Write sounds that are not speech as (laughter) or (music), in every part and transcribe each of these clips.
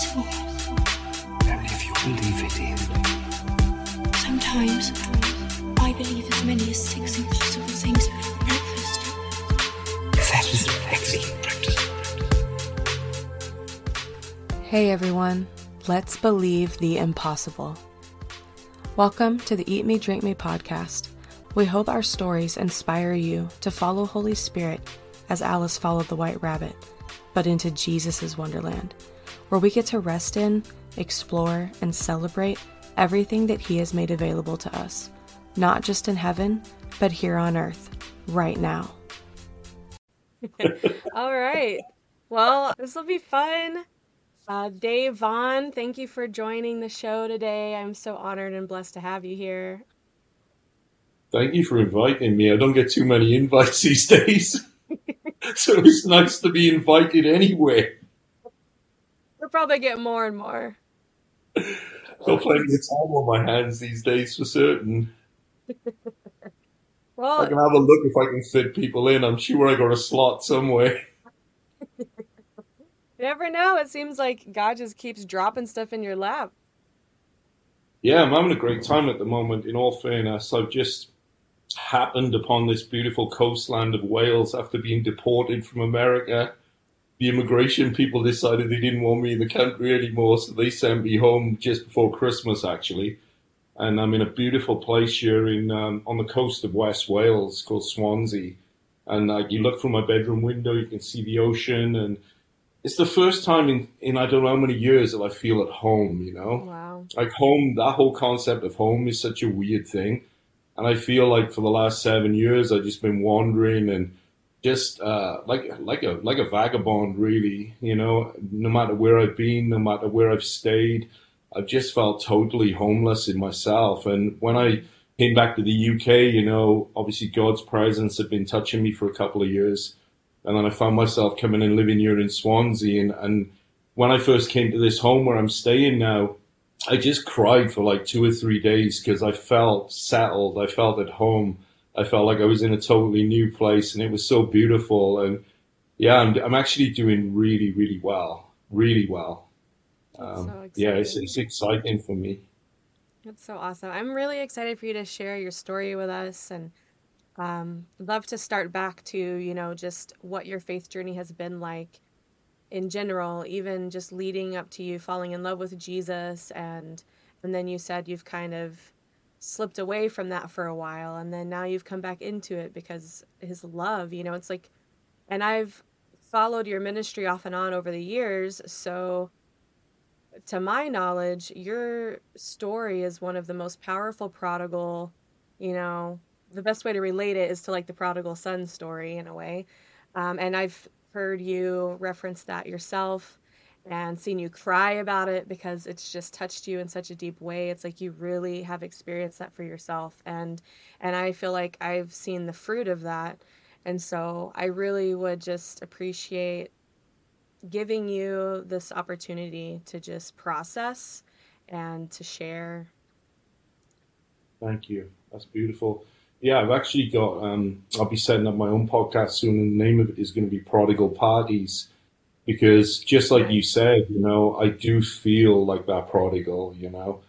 impossible. Only if you believe it in. Sometimes I believe as many as six impossible things before breakfast. That is an excellent practice. Hey everyone, let's believe the impossible. Welcome to the Eat Me, Drink Me podcast. We hope our stories inspire you to follow Holy Spirit as Alice followed the white rabbit, but into Jesus' wonderland, where we get to rest in, explore, and celebrate everything that He has made available to us, not just in heaven, but here on earth, right now. (laughs) All right. Well, this will be fun. Uh, Dave Vaughan, thank you for joining the show today. I'm so honored and blessed to have you here. Thank you for inviting me. I don't get too many invites (laughs) these days. (laughs) so it's nice to be invited anywhere. We'll probably get more and more. Got plenty of time on my hands these days for certain. (laughs) well, I can have a look if I can fit people in. I'm sure I got a slot somewhere. (laughs) you never know. It seems like God just keeps dropping stuff in your lap. Yeah, I'm having a great time at the moment, in all fairness. I've just happened upon this beautiful coastland of Wales after being deported from America. The immigration people decided they didn't want me in the country anymore, so they sent me home just before Christmas, actually. And I'm in a beautiful place here in um, on the coast of West Wales called Swansea. And like you look from my bedroom window, you can see the ocean, and it's the first time in, in I don't know how many years that I feel at home. You know, wow. like home. That whole concept of home is such a weird thing and I feel like for the last seven years I've just been wandering and just uh, like like a like a vagabond, really. You know, no matter where I've been, no matter where I've stayed, I've just felt totally homeless in myself. And when I came back to the UK, you know, obviously God's presence had been touching me for a couple of years, and then I found myself coming and living here in Swansea. And, and when I first came to this home where I'm staying now, I just cried for like two or three days because I felt settled. I felt at home. I felt like I was in a totally new place and it was so beautiful. And yeah, I'm, I'm actually doing really, really well. Really well. Um, so yeah, it's, it's exciting for me. That's so awesome. I'm really excited for you to share your story with us and um, love to start back to, you know, just what your faith journey has been like in general, even just leading up to you falling in love with Jesus and and then you said you've kind of slipped away from that for a while and then now you've come back into it because his love, you know, it's like and I've followed your ministry off and on over the years, so to my knowledge, your story is one of the most powerful prodigal, you know, the best way to relate it is to like the prodigal son story in a way. Um, and I've heard you reference that yourself and seen you cry about it because it's just touched you in such a deep way. It's like you really have experienced that for yourself. And and i feel like i've seen the fruit of that. And so i really would just appreciate giving you this opportunity to just process and to share. Thank you. That's beautiful. Yeah, I've actually got. Um, I'll be setting up my own podcast soon, and the name of it is going to be Prodigal Parties, because just like you said, you know, I do feel like that prodigal. You know,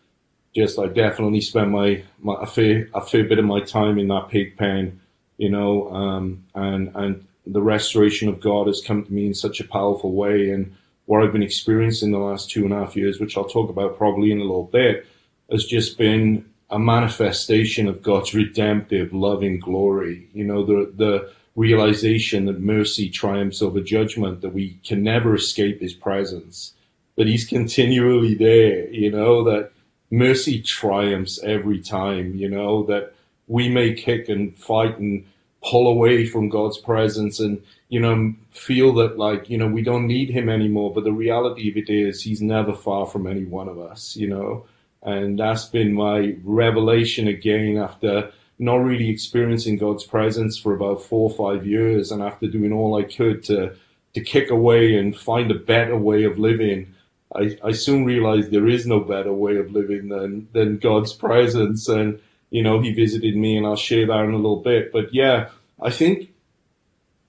just I definitely spent my, my a fair a fair bit of my time in that pig pen. You know, um, and and the restoration of God has come to me in such a powerful way, and what I've been experiencing the last two and a half years, which I'll talk about probably in a little bit, has just been a manifestation of God's redemptive loving glory. You know, the, the realization that mercy triumphs over judgment, that we can never escape his presence, that he's continually there, you know, that mercy triumphs every time, you know, that we may kick and fight and pull away from God's presence and, you know, feel that like, you know, we don't need him anymore. But the reality of it is he's never far from any one of us, you know. And that's been my revelation again after not really experiencing God's presence for about four or five years. And after doing all I could to, to kick away and find a better way of living, I, I soon realized there is no better way of living than, than God's presence. And, you know, he visited me and I'll share that in a little bit. But yeah, I think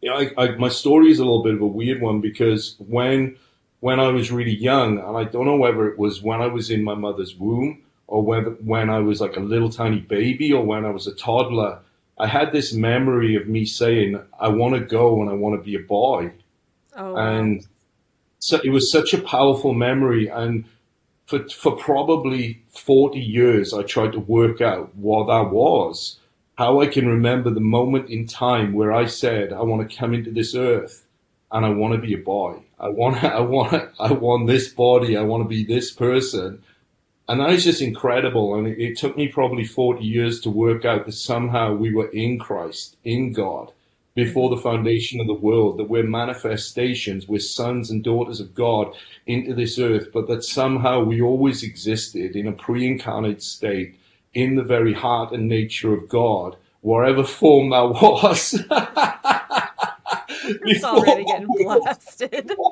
I, I, my story is a little bit of a weird one because when when I was really young, and I don't know whether it was when I was in my mother's womb or whether when I was like a little tiny baby or when I was a toddler. I had this memory of me saying, "I want to go and I want to be a boy," Oh, and so it was such a powerful memory. And for for probably forty years, I tried to work out what that was, how I can remember the moment in time where I said, "I want to come into this earth and I want to be a boy. I want, I want, I want this body. I want to be this person." And that is just incredible. And it, it took me probably 40 years to work out that somehow we were in Christ, in God, before the foundation of the world, that we're manifestations, we're sons and daughters of God into this earth, but that somehow we always existed in a pre incarnate state in the very heart and nature of God, whatever form that was. (laughs) it's already getting (laughs) blasted. (laughs)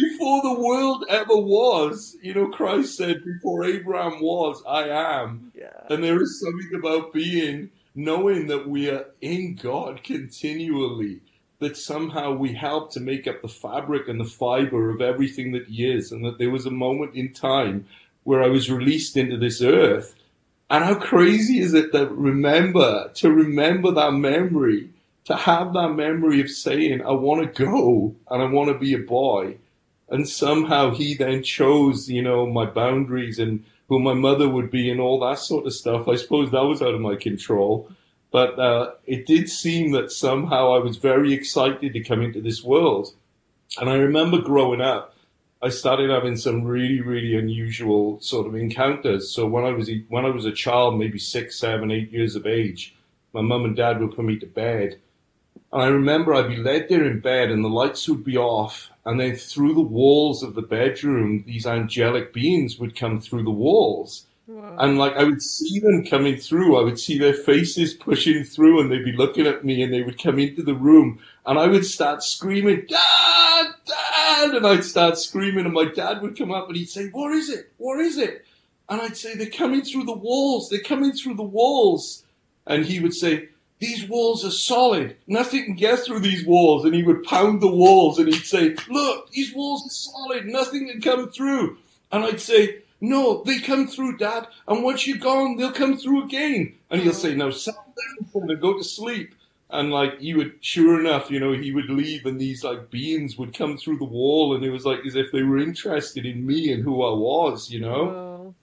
before the world ever was. You know, Christ said, before Abraham was, I am. Yeah. And there is something about being, knowing that we are in God continually, that somehow we help to make up the fabric and the fiber of everything that He is, and that there was a moment in time where I was released into this earth. And how crazy is it that remember, to remember that memory, to have that memory of saying, I want to go and I want to be a boy and somehow he then chose, you know, my boundaries and who my mother would be and all that sort of stuff. I suppose that was out of my control. But uh, it did seem that somehow I was very excited to come into this world. And I remember growing up, I started having some really, really unusual sort of encounters. So when I was when I was a child, maybe six, seven, eight years of age, my mum and dad would put me to bed, and I remember I'd be laid there in bed and the lights would be off. And then through the walls of the bedroom, these angelic beings would come through the walls. Whoa. And like I would see them coming through, I would see their faces pushing through and they'd be looking at me and they would come into the room and I would start screaming, Dad, Dad! And I'd start screaming and my dad would come up and he'd say, What is it? What is it? And I'd say, They're coming through the walls. They're coming through the walls. And he would say, these walls are solid. Nothing can get through these walls. And he would pound the walls and he'd say, Look, these walls are solid. Nothing can come through. And I'd say, No, they come through, Dad. And once you're gone, they'll come through again. And he'll say, Now settle down and go to sleep. And like he would, sure enough, you know, he would leave and these like beings would come through the wall and it was like as if they were interested in me and who I was, you know?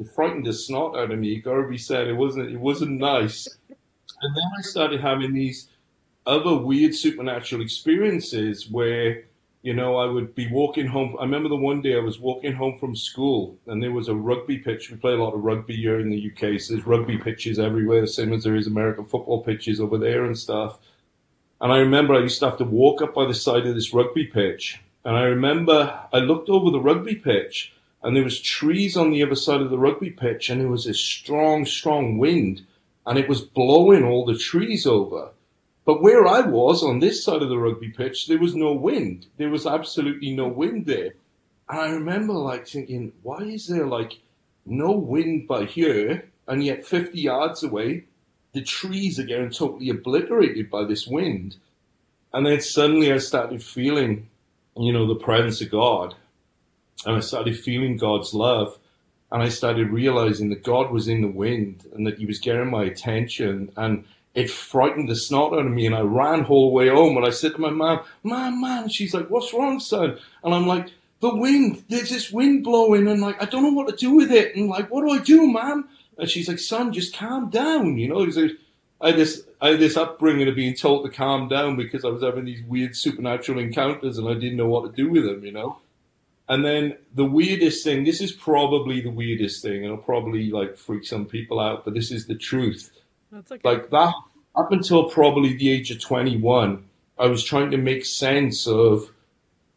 It frightened the snot out of me. Gotta said, it wasn't, it wasn't nice. And then I started having these other weird supernatural experiences where, you know, I would be walking home. I remember the one day I was walking home from school and there was a rugby pitch. We play a lot of rugby here in the UK, so there's rugby pitches everywhere, the same as there is American football pitches over there and stuff. And I remember I used to have to walk up by the side of this rugby pitch. And I remember I looked over the rugby pitch and there was trees on the other side of the rugby pitch and there was a strong, strong wind and it was blowing all the trees over. But where I was on this side of the rugby pitch, there was no wind. There was absolutely no wind there. And I remember like thinking, why is there like no wind by here? And yet 50 yards away, the trees are getting totally obliterated by this wind. And then suddenly I started feeling, you know, the presence of God. And I started feeling God's love and I started realizing that God was in the wind and that He was getting my attention, and it frightened the snot out of me. And I ran whole way home, and I said to my mom, "Mom, mom," she's like, "What's wrong, son?" And I'm like, "The wind. There's this wind blowing, and like I don't know what to do with it. And like, what do I do, mom?" And she's like, "Son, just calm down." You know, He's like, I had this I had this upbringing of being told to calm down because I was having these weird supernatural encounters, and I didn't know what to do with them. You know. And then the weirdest thing, this is probably the weirdest thing, and it'll probably like freak some people out, but this is the truth. That's okay. Like that, up until probably the age of 21, I was trying to make sense of,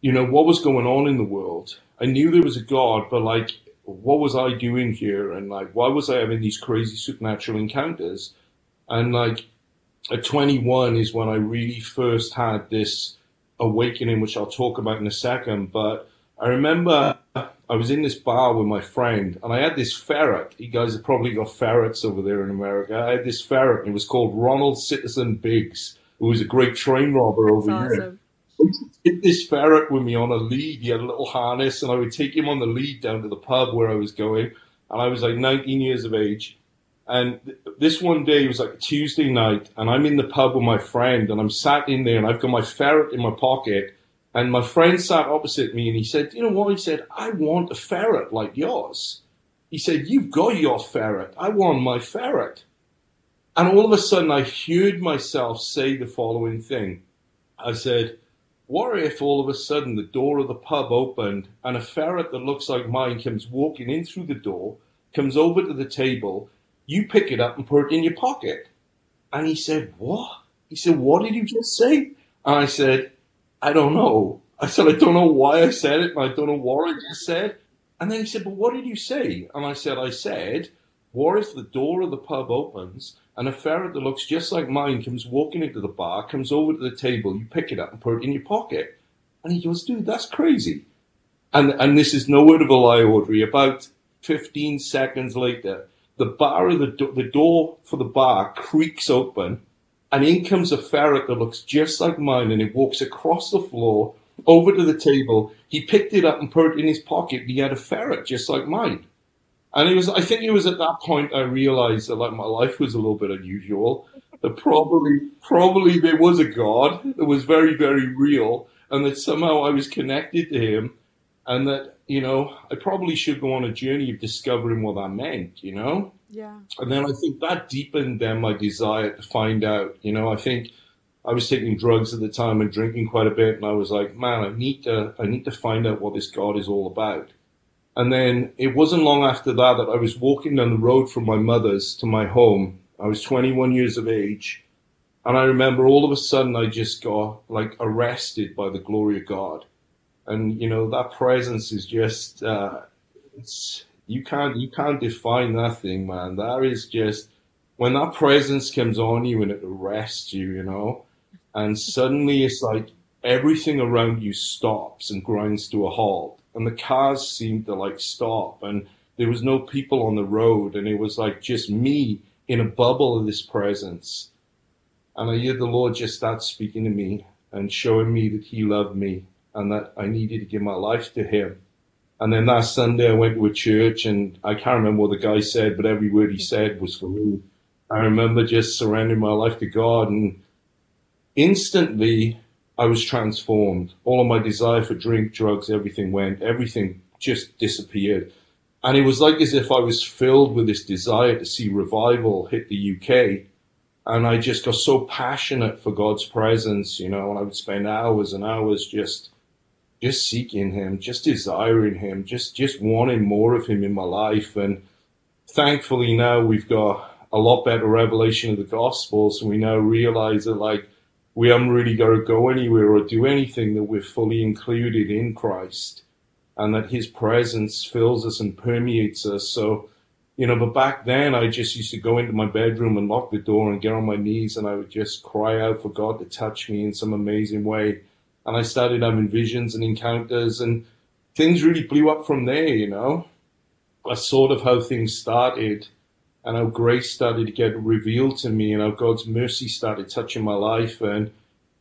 you know, what was going on in the world. I knew there was a God, but like, what was I doing here? And like, why was I having these crazy supernatural encounters? And like, at 21 is when I really first had this awakening, which I'll talk about in a second, but I remember I was in this bar with my friend, and I had this ferret. You guys have probably got ferrets over there in America. I had this ferret, it was called Ronald Citizen Biggs, who was a great train robber That's over here. awesome. this ferret with me on a lead. He had a little harness, and I would take him on the lead down to the pub where I was going. And I was like 19 years of age. And this one day, it was like a Tuesday night, and I'm in the pub with my friend, and I'm sat in there, and I've got my ferret in my pocket. And my friend sat opposite me, and he said, You know what? He said, I want a ferret like yours. He said, You've got your ferret. I want my ferret. And all of a sudden, I heard myself say the following thing. I said, What if all of a sudden the door of the pub opened and a ferret that looks like mine comes walking in through the door, comes over to the table, you pick it up and put it in your pocket? And he said, What? He said, What did you just say? And I said, I don't know. I said, I don't know why I said it, and I don't know what I just said. And then he said, But what did you say? And I said, I said, What if the door of the pub opens and a ferret that looks just like mine comes walking into the bar, comes over to the table, you pick it up and put it in your pocket? And he goes, Dude, that's crazy. And, and this is no word of a lie, Audrey. About 15 seconds later, the bar of the, do- the door for the bar creaks open and in comes a ferret that looks just like mine and it walks across the floor over to the table. He picked it up and put it in his pocket. He had a ferret just like mine. And it was, I think it was at that point I realized that like my life was a little bit unusual. That probably, probably there was a God that was very, very real and that somehow I was connected to him and that, you know, I probably should go on a journey of discovering what that meant, you know? Yeah. And then I think that deepened then my desire to find out. You know, I think I was taking drugs at the time and drinking quite a bit, and I was like, man, I need to, I need to find out what this God is all about. And then it wasn't long after that that I was walking down the road from my mother's to my home. I was 21 years of age, and I remember all of a sudden I just got like arrested by the glory of God, and you know that presence is just, uh, it's you can't you can't define that thing, man. That is just when that presence comes on you and it arrests you, you know, and suddenly it's like everything around you stops and grinds to a halt, and the cars seem to like stop, and there was no people on the road, and it was like just me in a bubble of this presence, and I hear the Lord just start speaking to me and showing me that He loved me and that I needed to give my life to Him. And then that Sunday, I went to a church, and I can't remember what the guy said, but every word he said was for me. I remember just surrendering my life to God, and instantly I was transformed. All of my desire for drink, drugs, everything went, everything just disappeared. And it was like as if I was filled with this desire to see revival hit the UK. And I just got so passionate for God's presence, you know, and I would spend hours and hours just just seeking him, just desiring him, just just wanting more of him in my life. And thankfully now we've got a lot better revelation of the gospel, so we now realize that like we haven't really got to go anywhere or do anything that we're fully included in Christ, and that His presence fills us and permeates us. So. You know, but back then I just used to go into my bedroom and lock the door and get on my knees and I would just cry out for God to touch me in some amazing way and I started having visions and encounters, and things really blew up from there. You know, that's sort of how things started, and how grace started to get revealed to me, and how God's mercy started touching my life, and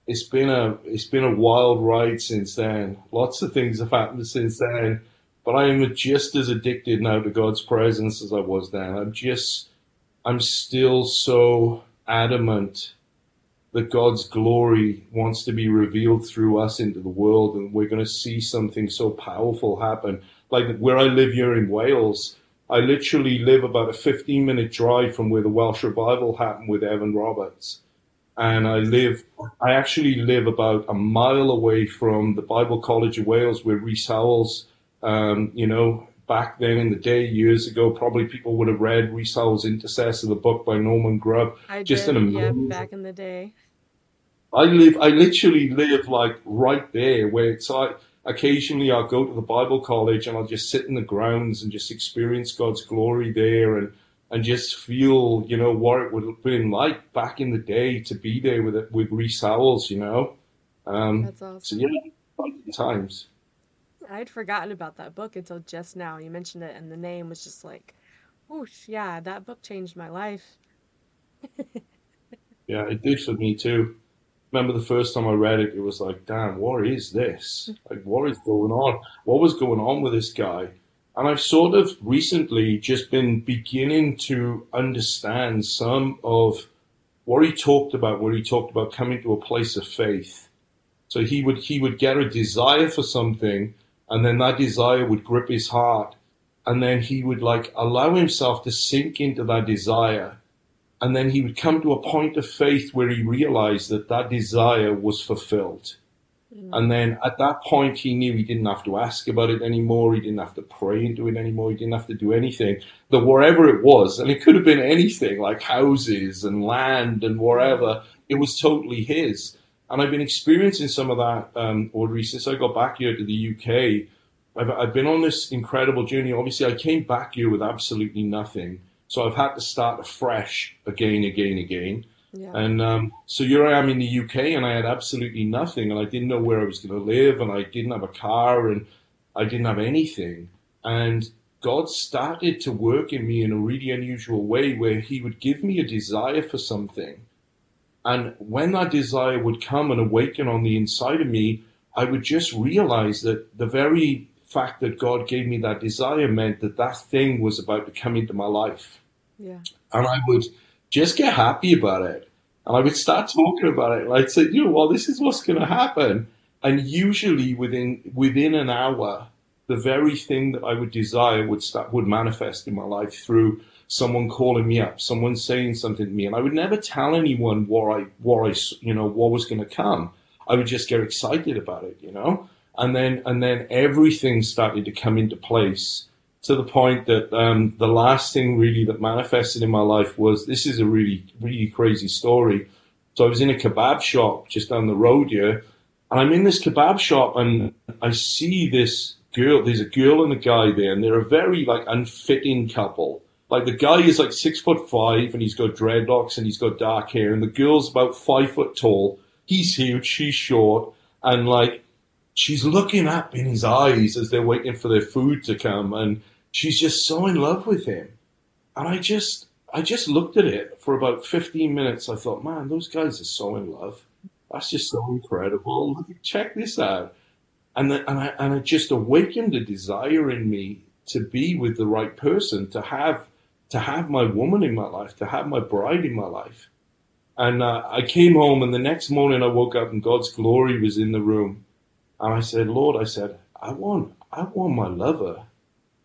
it's been a it's been a wild ride since then. Lots of things have happened since then, but I am just as addicted now to God's presence as I was then. I'm just I'm still so adamant that God's glory wants to be revealed through us into the world, and we're going to see something so powerful happen. Like where I live here in Wales, I literally live about a 15 minute drive from where the Welsh revival happened with Evan Roberts. And I live, I actually live about a mile away from the Bible College of Wales where Rees Howells, um, you know, back then in the day, years ago, probably people would have read Howells' Intercessor, the book by Norman Grubb. I Just did, an yeah, back in the day. I live, I literally live like right there where it's like occasionally I'll go to the Bible college and I'll just sit in the grounds and just experience God's glory there and, and just feel, you know, what it would have been like back in the day to be there with it, with Rees Howells, you know? Um, That's so awesome. yeah, times. I'd forgotten about that book until just now. You mentioned it, and the name was just like, whoosh, yeah, that book changed my life. (laughs) Yeah, it did for me too. remember the first time I read it, it was like, damn, what is this? Like, what is going on? What was going on with this guy? And I've sort of recently just been beginning to understand some of what he talked about, where he talked about coming to a place of faith. So he would he would get a desire for something, and then that desire would grip his heart, and then he would like allow himself to sink into that desire and then he would come to a point of faith where he realized that that desire was fulfilled. Mm. And then at that point, he knew he didn't have to ask about it anymore. He didn't have to pray into it anymore. He didn't have to do anything. That wherever it was, and it could have been anything like houses and land and wherever, it was totally his. And I've been experiencing some of that, um, Audrey, since I got back here to the UK. I've, I've been on this incredible journey. Obviously, I came back here with absolutely nothing. So I've had to start afresh again, again, again. Yeah. And um, so here I am in the UK, and I had absolutely nothing, and I didn't know where I was going to live, and I didn't have a car, and I didn't have anything. And God started to work in me in a really unusual way, where He would give me a desire for something, and when that desire would come and awaken on the inside of me, I would just realize that the very fact that God gave me that desire meant that that thing was about to come into my life. Yeah. And I would just get happy about it. And I would start talking about it. And I'd say, you know, well, this is what's going to happen. And usually within, within an hour, the very thing that I would desire would start, would manifest in my life through someone calling me up, someone saying something to me. And I would never tell anyone what I, what I, you know, what was going to come. I would just get excited about it, you know? and then and then everything started to come into place to the point that um, the last thing really that manifested in my life was this is a really really crazy story. So I was in a kebab shop just down the road here, and I'm in this kebab shop and I see this girl. There's a girl and a guy there, and they're a very like unfitting couple. Like the guy is like six foot five and he's got dreadlocks and he's got dark hair, and the girl's about five foot tall. He's huge, she's short, and like she's looking up in his eyes as they're waiting for their food to come, and she's just so in love with him. And I just, I just looked at it for about 15 minutes. I thought, man, those guys are so in love. That's just so incredible. Check this out. And, the, and, I, and it just awakened a desire in me to be with the right person, to have, to have my woman in my life, to have my bride in my life. And uh, I came home, and the next morning I woke up, and God's glory was in the room. And I said, Lord, I said, I want, I want my lover.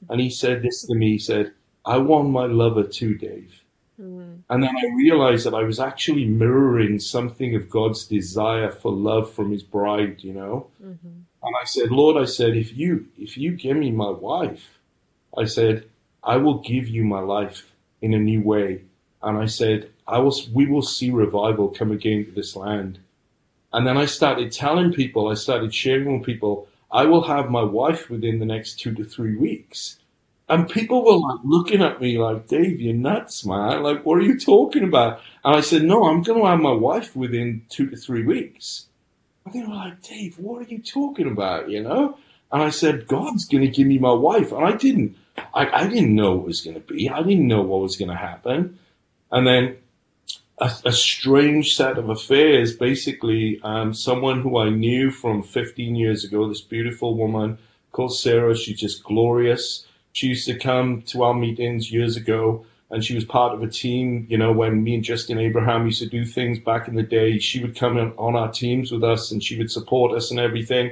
And he said this to me. He said, I want my lover too, Dave. Mm-hmm. And then I realized that I was actually mirroring something of God's desire for love from his bride, you know? Mm-hmm. And I said, Lord, I said, if you, if you give me my wife, I said, I will give you my life in a new way. And I said, I will, we will see revival come again to this land. And then I started telling people, I started sharing with people, I will have my wife within the next two to three weeks. And people were like looking at me like, Dave, you're nuts, man. Like, what are you talking about? And I said, no, I'm going to have my wife within two to three weeks. And they were like, Dave, what are you talking about? You know? And I said, God's going to give me my wife. And I didn't, I, I didn't know what was going to be. I didn't know what was going to happen. And then a, a, strange set of affairs. Basically, um, someone who I knew from 15 years ago, this beautiful woman called Sarah. She's just glorious. She used to come to our meetings years ago, and she was part of a team. You know, when me and Justin Abraham used to do things back in the day, she would come on our teams with us, and she would support us and everything.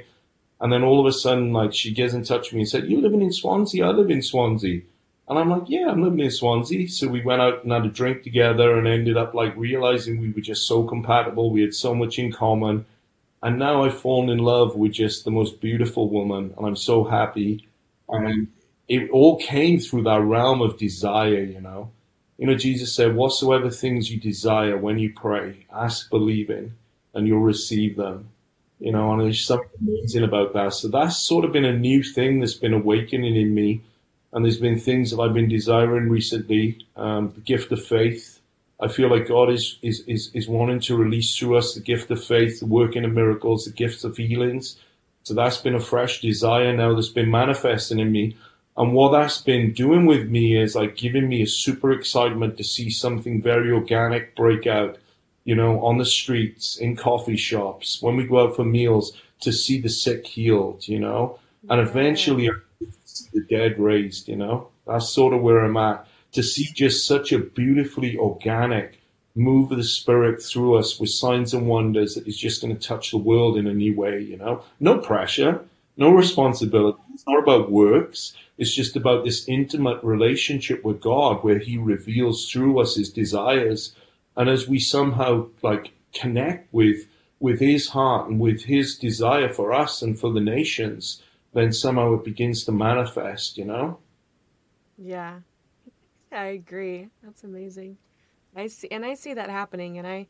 And then all of a sudden, like she gets in touch with me and said, "You're living in Swansea? I live in Swansea." And I'm like, yeah, I'm living in Swansea. So we went out and had a drink together and ended up like realizing we were just so compatible. We had so much in common. And now I've fallen in love with just the most beautiful woman and I'm so happy. And it all came through that realm of desire, you know. You know, Jesus said, whatsoever things you desire when you pray, ask believing and you'll receive them. You know, and there's something amazing about that. So that's sort of been a new thing that's been awakening in me and there's been things that I've been desiring recently. Um, the gift of faith. I feel like God is, is, is, is wanting to release through us the gift of faith, the working of miracles, the gifts of healings. So that's been a fresh desire now that's been manifesting in me. And what that's been doing with me is like giving me a super excitement to see something very organic break out. You know, on the streets, in coffee shops, when we go out for meals, to see the sick healed, you know, and eventually the dead raised, you know. That's sort of where I'm at. To see just such a beautifully organic move of the Spirit through us with signs and wonders that is just going to touch the world in a new way, you know. No pressure, no responsibility. It's not about works. It's just about this intimate relationship with God where He reveals through us His desires. And as we somehow like connect with with His heart and with His desire for us and for the nations, then somehow it begins to manifest, you know? Yeah. I agree. That's amazing. I see, and I see that happening, and I,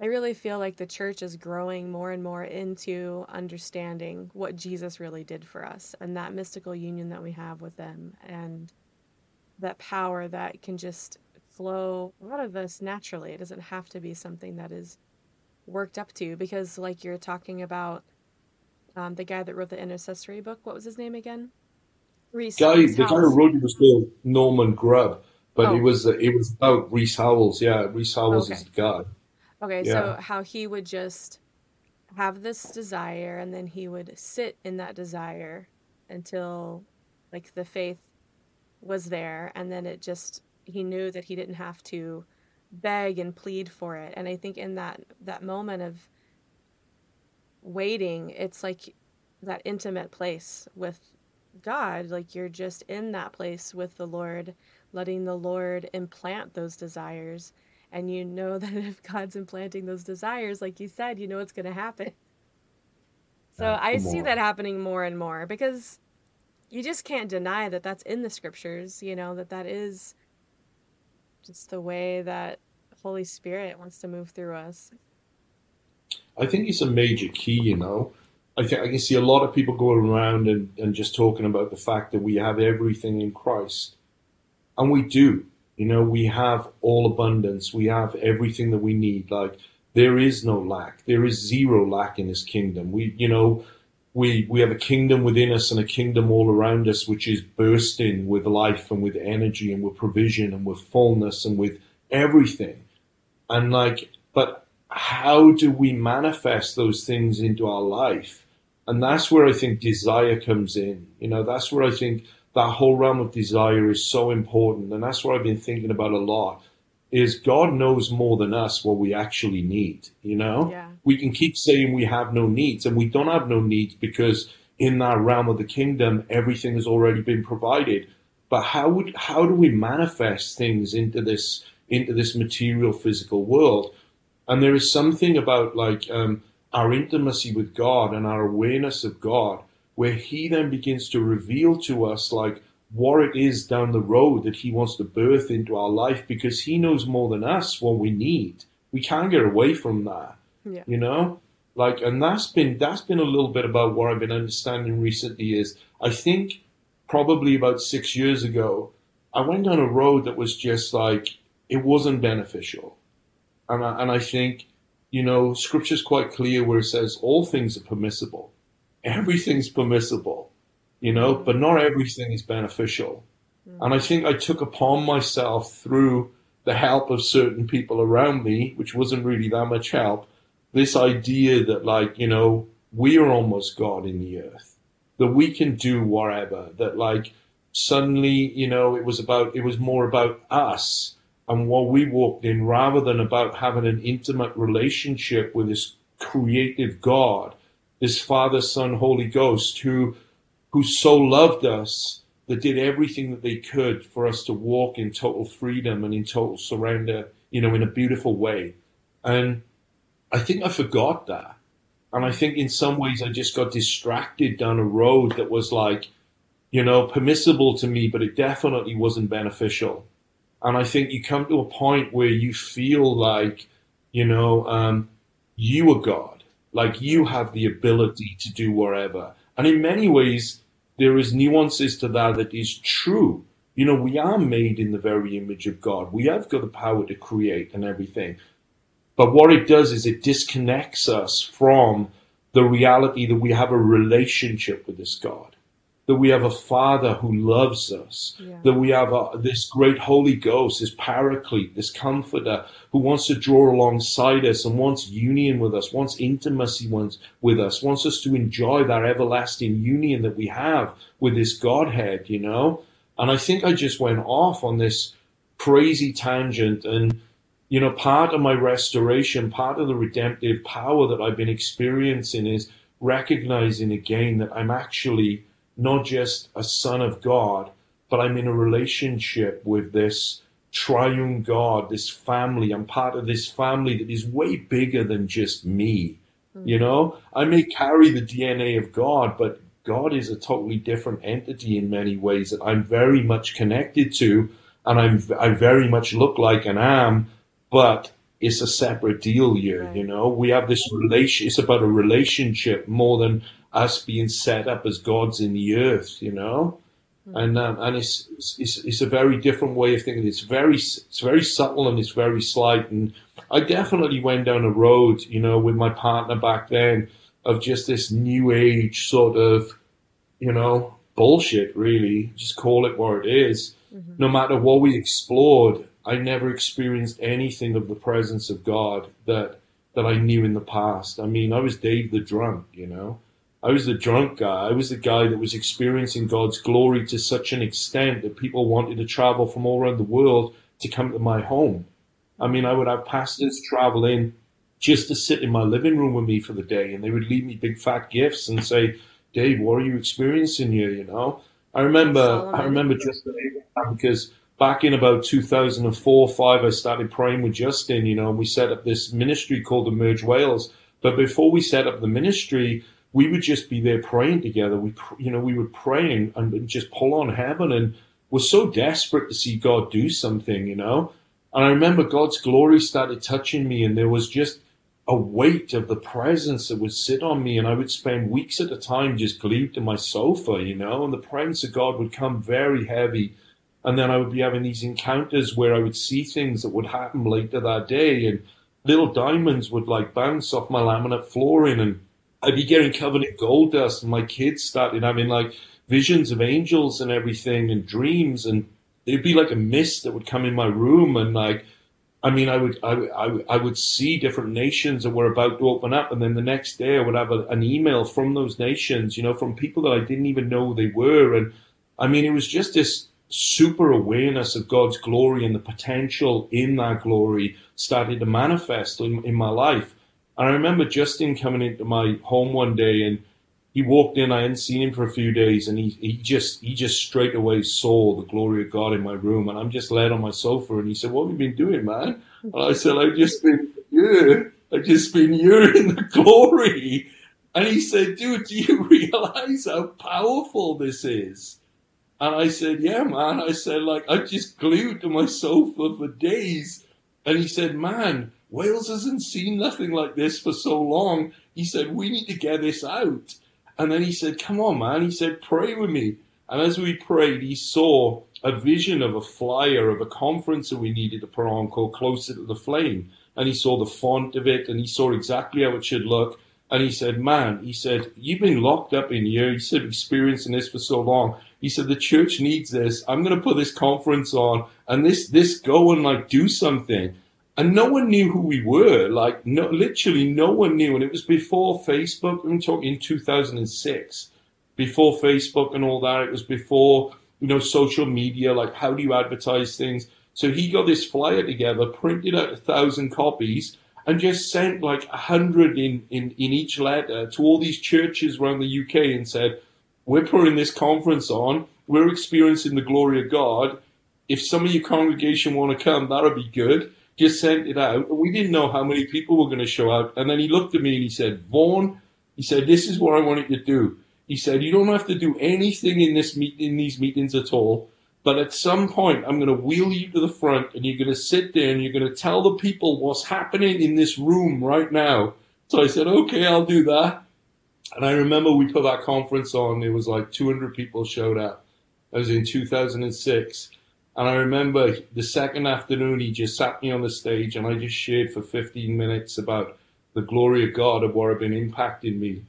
I really feel like the church is growing more and more into understanding what Jesus really did for us and that mystical union that we have with them and that power that can just flow out of us naturally. It doesn't have to be something that is worked up to because, like you're talking about, um, the guy that wrote the intercessory book. What was his name again? Rees. Guy, Rees the guy who wrote it was called Norman Grubb, but Oh, it was it was about Rees Howells. Yeah, Rees Howells okay. is the guy. Okay, Yeah, so how he would just have this desire and then he would sit in that desire until like the faith was there and then it just he knew that he didn't have to beg and plead for it. And I think in that that moment of waiting, it's like that intimate place with God, like you're just in that place with the Lord, letting the Lord implant those desires. And you know (laughs) that if God's implanting those desires, like you said, you know it's going to happen. So yeah. I see that happening more and more because you just can't deny that that's in the scriptures, you know, that that is just the way that Holy Spirit wants to move through us. I think it's a major key, you know. I think I can see a lot of people going around and, and just talking about the fact that we have everything in Christ. And we do. You know, we have all abundance. We have everything that we need. Like there is no lack. There is zero lack in his kingdom. We you know, we we have a kingdom within us and a kingdom all around us which is bursting with life and with energy and with provision and with fullness and with everything. And like, but how do we manifest those things into our life? And that's where I think desire comes in. You know, that's where I think that whole realm of desire is so important. And that's what I've been thinking about a lot is God knows more than us what we actually need. You know, Yeah. we can keep saying we have no needs and we don't have no needs because in that realm of the kingdom, everything has already been provided. But how would, how do we manifest things into this, into this material physical world? And there is something about like um, our intimacy with God and our awareness of God, where He then begins to reveal to us like what it is down the road that He wants to birth into our life, because He knows more than us what we need. We can't get away from that, Yeah. you know. Like, and that's been that's been a little bit about what I've been understanding recently. Is I think probably about six years ago, I went down a road that was just like it wasn't beneficial and I, and I think, you know, scripture's quite clear where it says all things are permissible. Everything's permissible, you know, Mm, but not everything is beneficial. And I mm, think I took upon myself through the help of certain people around me, which wasn't really that much help, this idea that like, you know, we are almost God in the earth, that we can do whatever, that like suddenly, you know, it was about, it was more about us and what we walked in rather than about having an intimate relationship with this creative God, this Father, Son, Holy Ghost who, who so loved us that did everything that they could for us to walk in total freedom and in total surrender, you know, in a beautiful way. And I think I forgot that. And I think in some ways I just got distracted down a road that was like, you know, permissible to me, but it definitely wasn't beneficial. And I think you come to a point where you feel like, you know, um, you are God, like you have the ability to do whatever. And in many ways, there is nuances to that that is true. You know, we are made in the very image of God. We have got the power to create and everything. But what it does is it disconnects us from the reality that we have a relationship with this God. That we have a Father who loves us, Yeah. that we have a, this great Holy Ghost, this Paraclete, this Comforter who wants to draw alongside us and wants union with us, wants intimacy with us, wants us to enjoy that everlasting union that we have with this Godhead, you know? And I think I just went off on this crazy tangent and you know, part of my restoration, part of the redemptive power that I've been experiencing is recognizing again that I'm actually not just a son of God, but I'm in a relationship with this triune God, this family. I'm part of this family that is way bigger than just me. Hmm. You know, I may carry the DNA of God, but God is a totally different entity in many ways that I'm very much connected to, and I'm I very much look like and am, but it's a separate deal here. Right. You know, we have this relation. It's about a relationship more than us being set up as gods in the earth. You know, and um, and it's, it's it's a very different way of thinking. It's very it's very subtle and it's very slight. And I definitely went down a road, you know, with my partner back then of just this new age sort of, you know, bullshit. Really, just call it what it is. No matter what we explored, I never experienced anything of the presence of God that that I knew in the past. I mean, I was Dave the drunk, you know. I was the drunk guy. I was the guy that was experiencing God's glory to such an extent that people wanted to travel from all around the world to come to my home. I mean, I would have pastors travel in just to sit in my living room with me for the day, and they would leave me big fat gifts and say, "Dave, what are you experiencing here?" You know. I remember, Solomon. I remember Justin Abraham because back in about 2004 5, I started praying with Justin, you know, and we set up this ministry called Emerge Wales. But before we set up the ministry, we would just be there praying together. We, you know, we would pray and, just pull on heaven and we're so desperate to see God do something, you know. And I remember God's glory started touching me, and there was just a weight of the presence that would sit on me, and I would spend weeks at a time just glued to my sofa, you know, and the presence of God would come very heavy. And then I would be having these encounters where I would see things that would happen later that day, and little diamonds would like bounce off my laminate flooring, and I'd be getting covered in gold dust, and my kids started having like visions of angels and everything, and dreams, and it'd be like a mist that would come in my room, and like, I mean, I would, I, I, I would see different nations that were about to open up, and then the next day I would have a, an email from those nations, you know, from people that I didn't even know they were, and I mean, it was just this super awareness of God's glory and the potential in that glory started to manifest in, in my life. And I remember Justin coming into my home one day and he walked in, I hadn't seen him for a few days, and he, he just he just straight away saw the glory of God in my room. And I'm just laid on my sofa and he said, What have you been doing, man? And I said, I've just been yeah, I've just been (laughs) here in the glory. And he said, Dude, do you (laughs) realize how powerful this is? And I said, Yeah, man. I said, like, I just glued to my sofa for days. And he said, Man, Wales hasn't seen nothing like this for so long. He said, We need to get this out. And then he said, Come on, man. He said, Pray with me. And as we prayed, he saw a vision of a flyer of a conference that we needed to put on called Closer to the Flame. And he saw the font of it and he saw exactly how it should look. And he said, Man, he said, You've been locked up in here. He said, experiencing this for so long. He said, The church needs this. I'm going to put this conference on and this, this go and like do something. And no one knew who we were. Like, no, literally no one knew. And it was before Facebook. I'm talking 2006. Before Facebook and all that. It was before, you know, social media. Like, how do you advertise things? So he got this flyer together, printed out a thousand copies, and just sent like a hundred in, in, in each letter to all these churches around the UK and said, We're putting this conference on. We're experiencing the glory of God. If some of your congregation want to come, that'll be good. Just sent it out. And we didn't know how many people were going to show up. And then he looked at me and he said, Vaughan, he said, This is what I want you to do. He said, You don't have to do anything in this meet in these meetings at all. But at some point, I'm going to wheel you to the front and you're going to sit there and you're going to tell the people what's happening in this room right now. So I said, okay, I'll do that. And I remember we put that conference on. There was like 200 people showed up. That was in 2006. And I remember the second afternoon, he just sat me on the stage and I just shared for 15 minutes about the glory of God and what had been impacting me.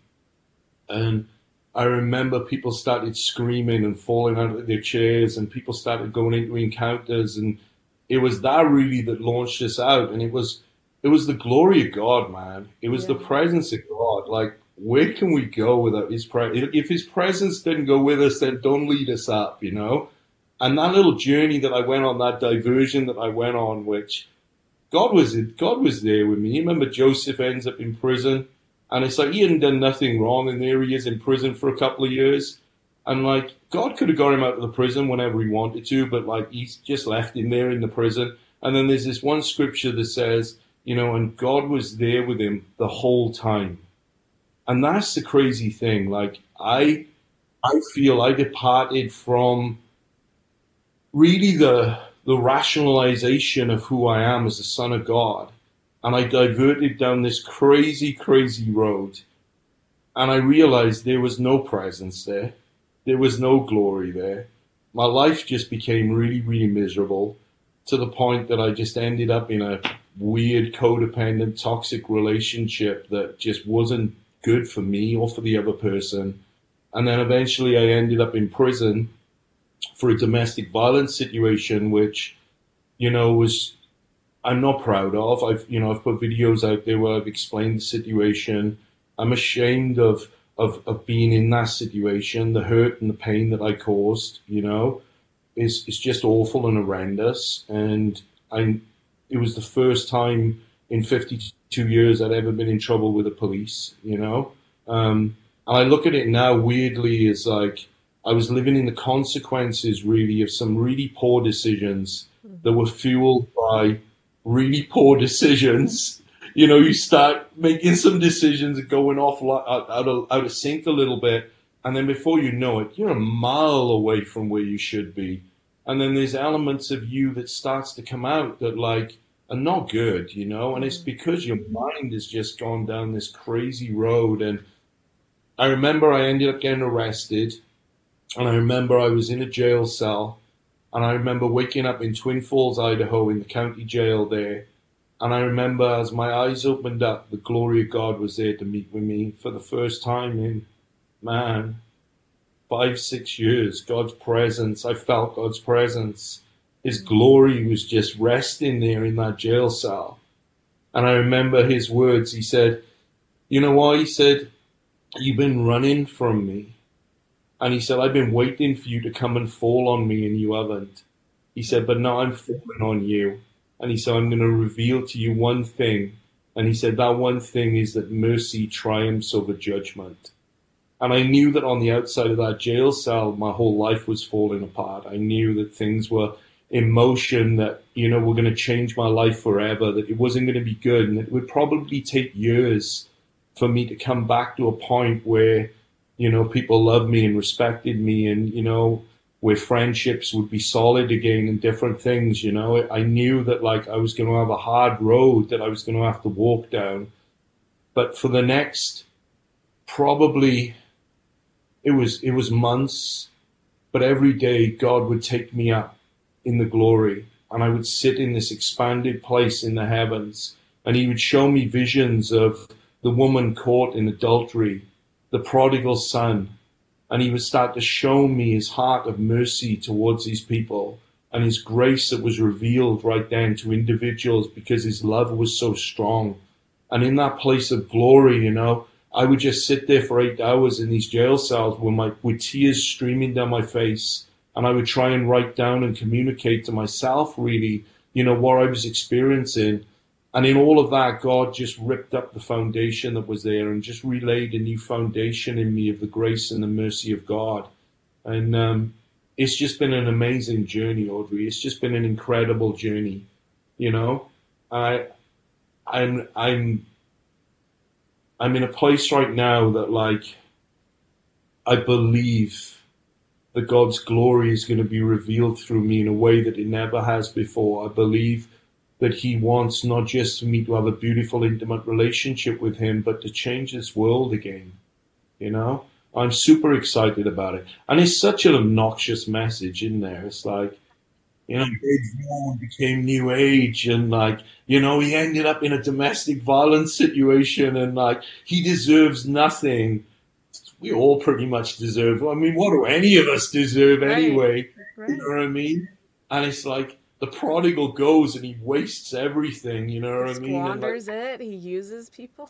And I remember people started screaming and falling out of their chairs, and people started going into encounters, and it was that really that launched us out, and it was it was the glory of God, man. It was the presence of God. Like, where can we go without His presence? If His presence didn't go with us, then don't lead us up, you know. And that little journey that I went on, that diversion that I went on, which God was God was there with me. You remember Joseph ends up in prison, and it's like he hadn't done nothing wrong, and there he is in prison for a couple of years. And like God could have got him out of the prison whenever he wanted to, but like he's just left him there in the prison. And then there's this one scripture that says, you know, and God was there with him the whole time. And that's the crazy thing. Like I I feel I departed from really the the rationalization of who I am as a son of God. And I diverted down this crazy, crazy road. And I realized there was no presence there. There was no glory there. My life just became really, really miserable to the point that I just ended up in a weird, codependent, toxic relationship that just wasn't good for me or for the other person. And then eventually I ended up in prison for a domestic violence situation, which, you know, was I'm not proud of. I've you know I've put videos out there where I've explained the situation. I'm ashamed of of of being in that situation, the hurt and the pain that I caused. You know, is is just awful and horrendous. And I, it was the first time in 52 years I'd ever been in trouble with the police. You know, um, and I look at it now weirdly as like I was living in the consequences really of some really poor decisions that were fueled by really poor (laughs) decisions. You know, you start making some decisions and going off out, out, of, out of sync a little bit. And then before you know it, you're a mile away from where you should be. And then there's elements of you that starts to come out that like are not good, you know, and it's mm. because your mind has just gone down this crazy road. And I remember I ended up getting arrested and I remember I was in a jail cell and I remember waking up in Twin Falls, Idaho, in the county jail there. And I remember as my eyes opened up, the glory of God was there to meet with me for the first time in, man, five, six years. God's presence. I felt God's presence. His glory was just resting there in that jail cell. And I remember his words. He said, You know why? He said, You've been running from me. And he said, I've been waiting for you to come and fall on me, and you haven't. He said, But now I'm falling on you. And he said, I'm going to reveal to you one thing. And he said, That one thing is that mercy triumphs over judgment. And I knew that on the outside of that jail cell, my whole life was falling apart. I knew that things were in motion, that, you know, were going to change my life forever, that it wasn't going to be good, and it would probably take years for me to come back to a point where, you know, people loved me and respected me and, you know, where friendships would be solid again and different things, you know. I knew that like I was going to have a hard road that I was going to have to walk down. But for the next probably it was it was months, but every day God would take me up in the glory and I would sit in this expanded place in the heavens and he would show me visions of the woman caught in adultery, the prodigal son, and he would start to show me his heart of mercy towards these people and his grace that was revealed right then to individuals because his love was so strong. And in that place of glory, you know, I would just sit there for eight hours in these jail cells with my with tears streaming down my face, and I would try and write down and communicate to myself really, you know, what I was experiencing. And in all of that, God just ripped up the foundation that was there and just relayed a new foundation in me of the grace and the mercy of God. And um, it's just been an amazing journey, Audrey. It's just been an incredible journey. You know, I, I'm, I'm, I'm in a place right now that like, I believe that God's glory is going to be revealed through me in a way that it never has before. I believe that he wants not just for me to have a beautiful, intimate relationship with him, but to change this world again. You know, I'm super excited about it. And it's such an obnoxious message in there. It's like, you know, Dave Vaughan became new age and like, you know, he ended up in a domestic violence situation and like, he deserves nothing we all pretty much deserve. I mean, what do any of us deserve Right. anyway? Right. You know what I mean? And it's like the prodigal goes and he wastes everything. You know what I mean? And, like, Squanders it. He uses people.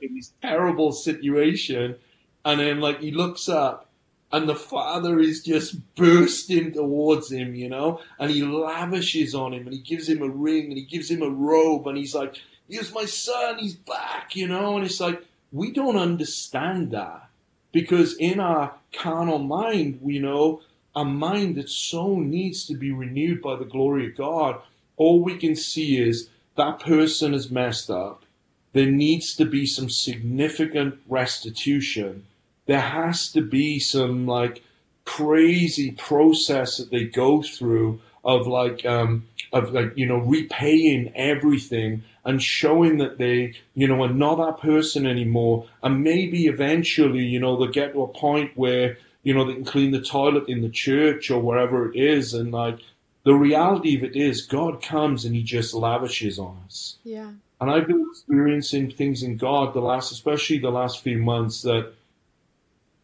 in this terrible situation, and then like he looks up, and the father is just bursting towards him, you know, and he lavishes on him, and he gives him a ring, and he gives him a robe, and he's like, "Here's my son, he's back," you know, and it's like we don't understand that because in our carnal mind, we know a mind that so needs to be renewed by the glory of God. All we can see is that person is messed up there needs to be some significant restitution. There has to be some like crazy process that they go through of like um of like you know repaying everything and showing that they you know are not that person anymore and maybe eventually you know they'll get to a point where you know they can clean the toilet in the church or wherever it is and like the reality of it is god comes and he just lavishes on us Yeah. and I've been experiencing things in God the last, especially the last few months, that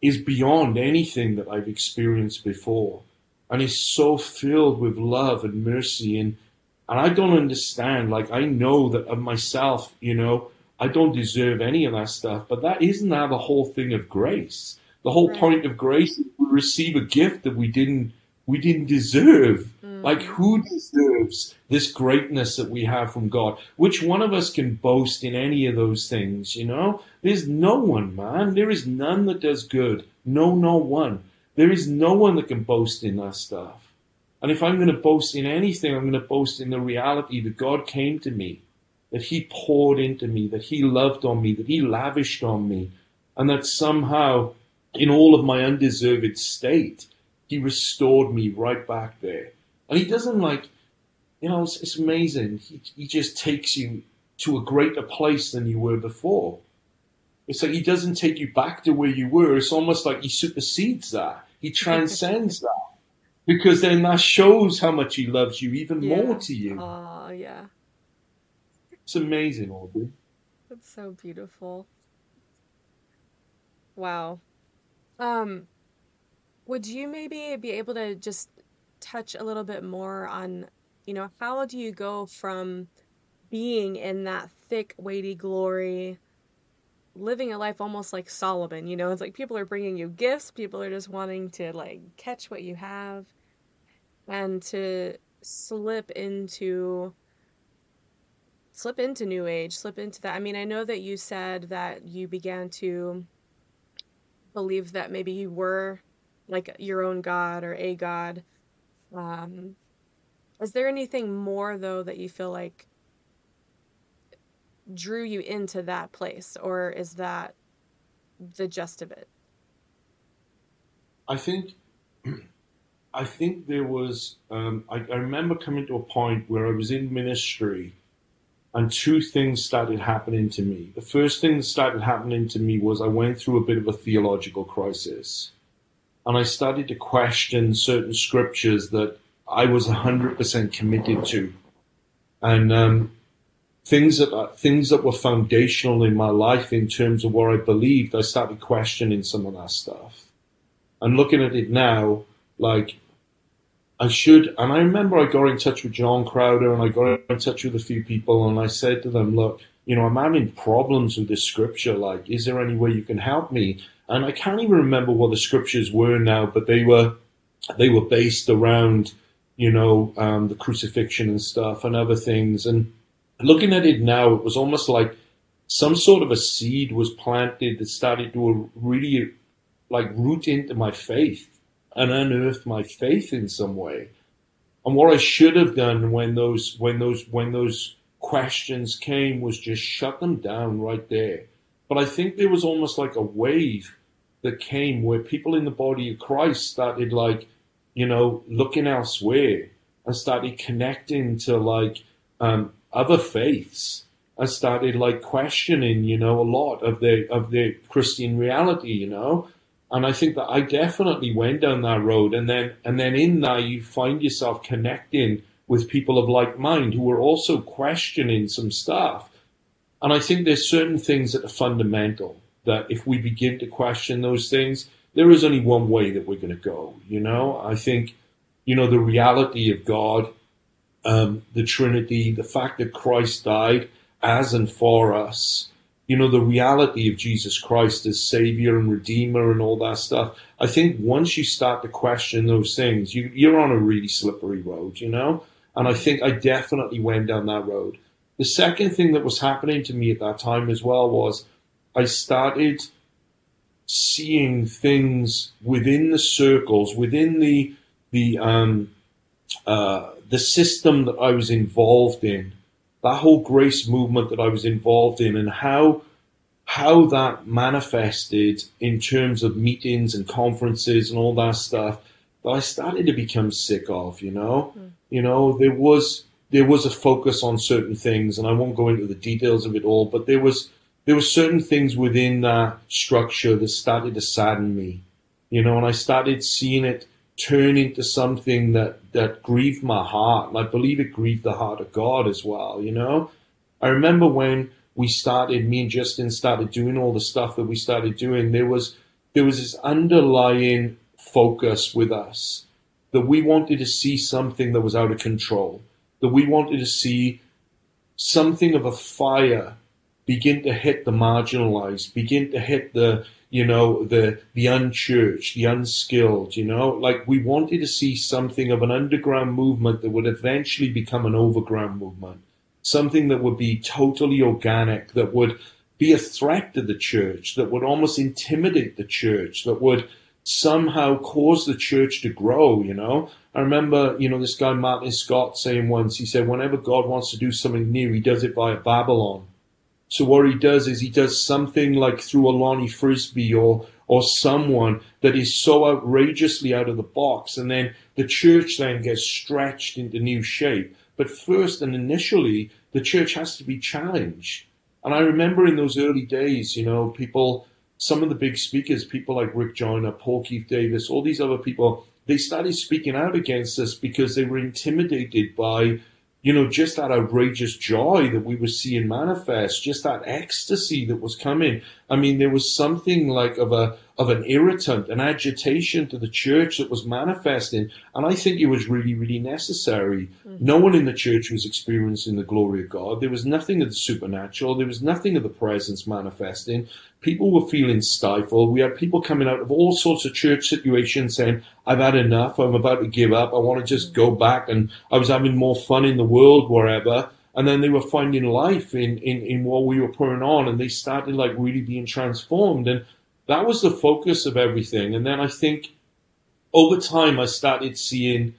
is beyond anything that I've experienced before, and is so filled with love and mercy. And and I don't understand. Like I know that of myself, you know, I don't deserve any of that stuff. But that isn't now the whole thing of grace. The whole Right. point of grace is we receive a gift that we didn't we didn't deserve. Mm. Like, who deserves this greatness that we have from God? Which one of us can boast in any of those things, you know? There's no one, man. There is none that does good. No, no one. There is no one that can boast in that stuff. And if I'm going to boast in anything, I'm going to boast in the reality that God came to me, that He poured into me, that He loved on me, that He lavished on me, and that somehow, in all of my undeserved state, He restored me right back there. And He doesn't like, you know, it's, it's amazing. He, he just takes you to a greater place than you were before. It's like He doesn't take you back to where you were. It's almost like He supersedes that. He (laughs) transcends that. Because then that shows how much He loves you even Yeah. more to you. Oh, yeah. It's amazing, Audrey. That's so beautiful. Wow. Um, would you maybe be able to just touch a little bit more on, you know, how do you go from being in that thick, weighty glory, living a life almost like Solomon, you know, it's like people are bringing you gifts, people are just wanting to like catch what you have, and to slip into slip into new age slip into that. I mean i know that you said that you began to believe that maybe you were like your own god or a god. Um is there anything more though that you feel like drew you into that place or is that the gist of it? I think (clears throat) I think there was um, I, I remember coming to a point where I was in ministry and two things started happening to me. The first thing that started happening to me was I went through a bit of a theological crisis. And I started to question certain scriptures that I was 100% committed to. And um, things that uh, things that were foundational in my life in terms of what I believed, I started questioning some of that stuff. And looking at it now, like I should, and I remember I got in touch with John Crowder and I got in touch with a few people and I said to them, look, you know, I'm having problems with this scripture. Like, is there any way you can help me? And I can't even remember what the scriptures were now, but they were, they were based around, you know, um, the crucifixion and stuff and other things. And looking at it now, it was almost like some sort of a seed was planted that started to really like root into my faith and unearth my faith in some way. And what I should have done when those when those when those questions came was just shut them down right there. But I think there was almost like a wave that came where people in the body of Christ started like, you know, looking elsewhere and started connecting to like um, other faiths and started like questioning, you know, a lot of their of their Christian reality, you know. And I think that I definitely went down that road, and then and then in that you find yourself connecting with people of like mind who are also questioning some stuff. And I think there's certain things that are fundamental. that if we begin to question those things, there is only one way that we're going to go. You know, I think, you know, the reality of God, um, the Trinity, the fact that Christ died as and for us, you know, the reality of Jesus Christ as Savior and Redeemer and all that stuff. I think once you start to question those things, you, you're on a really slippery road, you know? And I think I definitely went down that road. The second thing that was happening to me at that time as well was I started seeing things within the circles, within the the um, uh, the system that I was involved in, that whole grace movement that I was involved in, and how how that manifested in terms of meetings and conferences and all that stuff that I started to become sick of. You know, mm. you know there was there was a focus on certain things, and I won't go into the details of it all, but there was there were certain things within that structure that started to sadden me, you know, and I started seeing it turn into something that, that grieved my heart. And I believe it grieved the heart of God as well, you know. I remember when we started, me and Justin started doing all the stuff that we started doing, there was there was this underlying focus with us that we wanted to see something that was out of control, that we wanted to see something of a fire begin to hit the marginalized, begin to hit the, you know, the, the unchurched, the unskilled, you know, like we wanted to see something of an underground movement that would eventually become an overground movement, something that would be totally organic, that would be a threat to the church, that would almost intimidate the church, that would somehow cause the church to grow, you know. I remember, you know, this guy Martin Scott saying once, he said, whenever God wants to do something new, he does it via Babylon. So what he does is he does something like through a Lonnie Frisbee or or someone that is so outrageously out of the box, and then the church then gets stretched into new shape. But first and initially, the church has to be challenged. And I remember in those early days, you know, people, some of the big speakers, people like Rick Joyner, Paul Keith Davis, all these other people, they started speaking out against us because they were intimidated by you know, just that outrageous joy that we were seeing manifest, just that ecstasy that was coming. I mean, there was something like of a of an irritant, an agitation to the church that was manifesting. And I think it was really, really necessary. Mm-hmm. No one in the church was experiencing the glory of God. There was nothing of the supernatural. There was nothing of the presence manifesting. People were feeling stifled. We had people coming out of all sorts of church situations saying, I've had enough. I'm about to give up. I want to just go back. And I was having more fun in the world, wherever and then they were finding life in, in, in what we were putting on and they started like really being transformed and that was the focus of everything. And then I think over time, I started seeing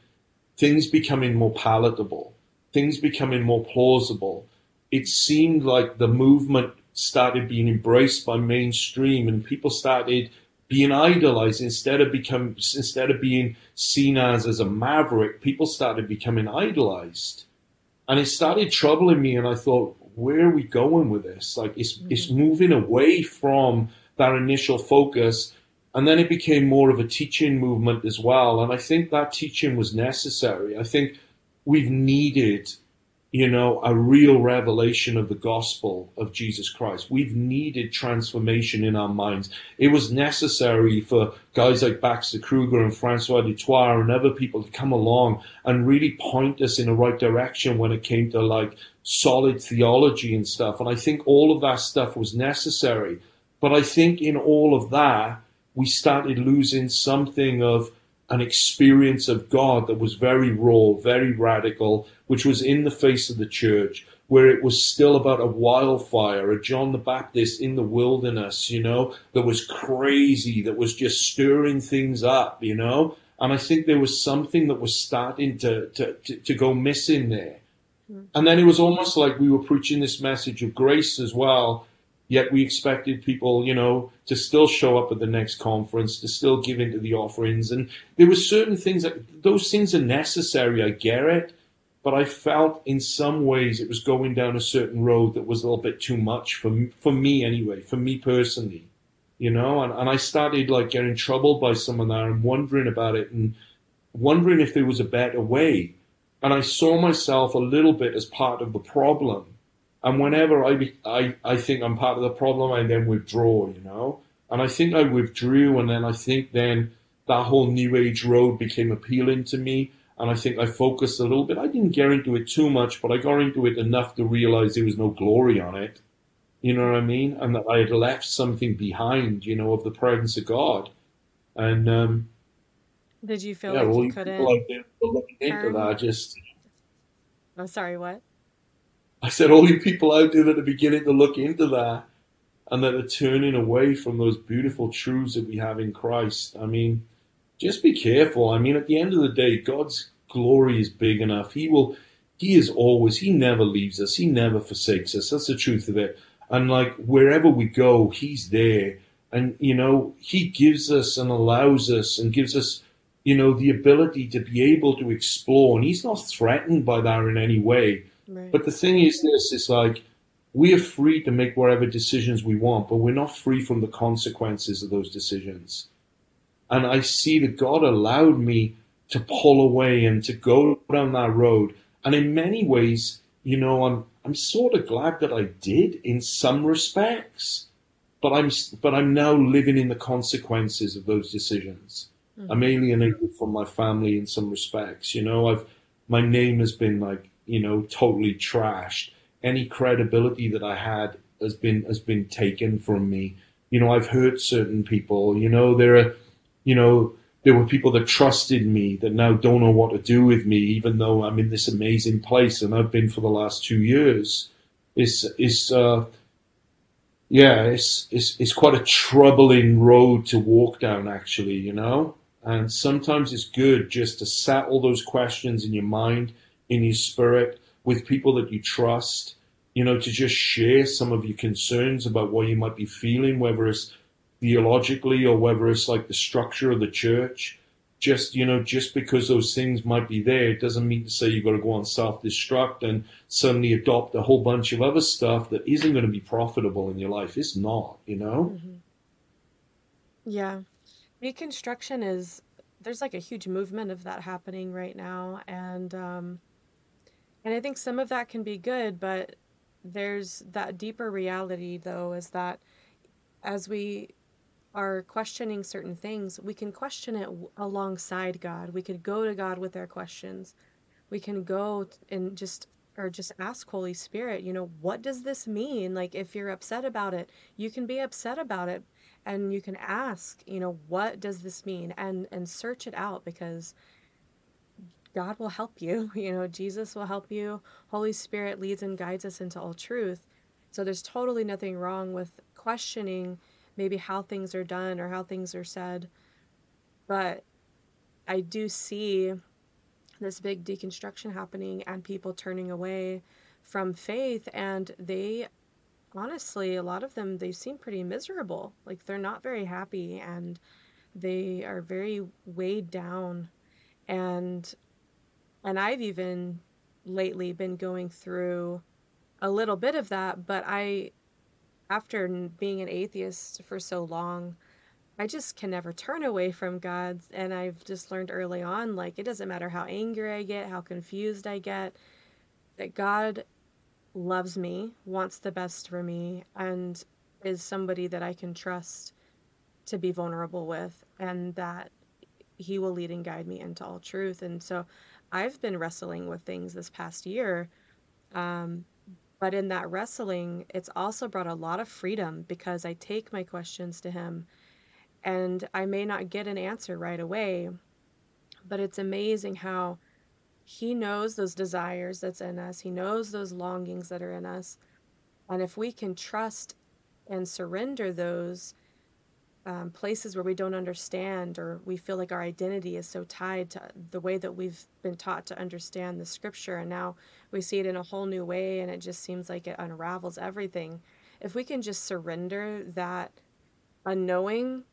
things becoming more palatable, things becoming more plausible. It seemed like the movement started being embraced by mainstream and people started being idolized instead of become instead of being seen as as a maverick people started becoming idolized and it started troubling me and i thought where are we going with this like it's mm-hmm. it's moving away from that initial focus. And then it became more of a teaching movement as well. And I think that teaching was necessary. I think we've needed, you know, a real revelation of the gospel of Jesus Christ. We've needed transformation in our minds. It was necessary for guys like Baxter Kruger and Francois du Toit and other people to come along and really point us in the right direction when it came to like solid theology and stuff. And I think all of that stuff was necessary. But I think in all of that, we started losing something of an experience of God that was very raw, very radical, which was in the face of the church, where it was still about a wildfire, a John the Baptist in the wilderness, you know, that was crazy, that was just stirring things up, you know. And I think there was something that was starting to, to, to, to go missing there. Hmm. And then it was almost like we were preaching this message of grace as well Yet we expected people, you know, to still show up at the next conference, to still give into the offerings. And there were certain things that those things are necessary. I get it. But I felt in some ways it was going down a certain road that was a little bit too much for for me anyway, for me personally, you know, and, and I started like getting troubled by some of that and wondering about it and wondering if there was a better way. And I saw myself a little bit as part of the problem And whenever I, be, I, I think I'm part of the problem, I then withdraw, you know? And I think I withdrew, and then I think then that whole New Age road became appealing to me. And I think I focused a little bit. I didn't get into it too much, but I got into it enough to realize there was no glory on it. You know what I mean? And that I had left something behind, you know, of the presence of God. And um, Did you feel yeah, like you you people couldn't out there looking into that just Oh, sorry, what? I said, all you people out there that are beginning to look into that and that are turning away from those beautiful truths that we have in Christ. I mean, just be careful. I mean, at the end of the day, God's glory is big enough. He will, He is always, He never leaves us. He never forsakes us. That's the truth of it. And like wherever we go, He's there. And, you know, He gives us and allows us and gives us, you know, the ability to be able to explore. And He's not threatened by that in any way. Right. But the thing is this, is like we are free to make whatever decisions we want, but we're not free from the consequences of those decisions. And I see that God allowed me to pull away and to go down that road. And in many ways, you know, I'm I'm sort of glad that I did in some respects, but I'm but I'm now living in the consequences of those decisions. Hmm. I'm alienated from my family in some respects. You know, I've my name has been like you know totally trashed. Any credibility that I had has been has been taken from me. You know, I've hurt certain people. You know, there are, you know, there were people that trusted me that now don't know what to do with me, even though I'm in this amazing place and I've been for the last two years. It's it's uh, yeah, it's it's it's quite a troubling road to walk down, actually. You know, and sometimes it's good just to settle those questions in your mind, in your spirit, with people that you trust. You know, to just share some of your concerns about what you might be feeling, whether it's theologically or whether it's like the structure of the church. Just you know, just because those things might be there, it doesn't mean to say you've got to go on self-destruct and suddenly adopt a whole bunch of other stuff that isn't going to be profitable in your life. It's not, you know. Mhm. Yeah. Reconstruction is there's like a huge movement of that happening right now and um and I think some of that can be good, but there's that deeper reality though is that as we are questioning certain things, we can question it alongside God. We could go to God with our questions. We can go and just or just ask Holy Spirit, you know, what does this mean? Like if you're upset about it, you can be upset about it and you can ask, you know, what does this mean? And and search it out because God will help you. (laughs) You know, Jesus will help you. Holy Spirit leads and guides us into all truth. So there's totally nothing wrong with questioning maybe how things are done or how things are said. But I do see this big deconstruction happening and people turning away from faith and they honestly a lot of them they seem pretty miserable like they're not very happy and they are very weighed down and and I've even lately been going through a little bit of that but I after being an atheist for so long I just can never turn away from God. And I've just learned early on, like, it doesn't matter how angry I get, how confused I get, that God loves me, wants the best for me, and is somebody that I can trust to be vulnerable with, and that He will lead and guide me into all truth. And so I've been wrestling with things this past year. Um, but in that wrestling, it's also brought a lot of freedom because I take my questions to Him and I may not get an answer right away, but it's amazing how he knows those desires that's in us. He knows those longings that are in us. And if we can trust and surrender those um, places where we don't understand or we feel like our identity is so tied to the way that we've been taught to understand the scripture, and now we see it in a whole new way, and it just seems like it unravels everything. If we can just surrender that unknowing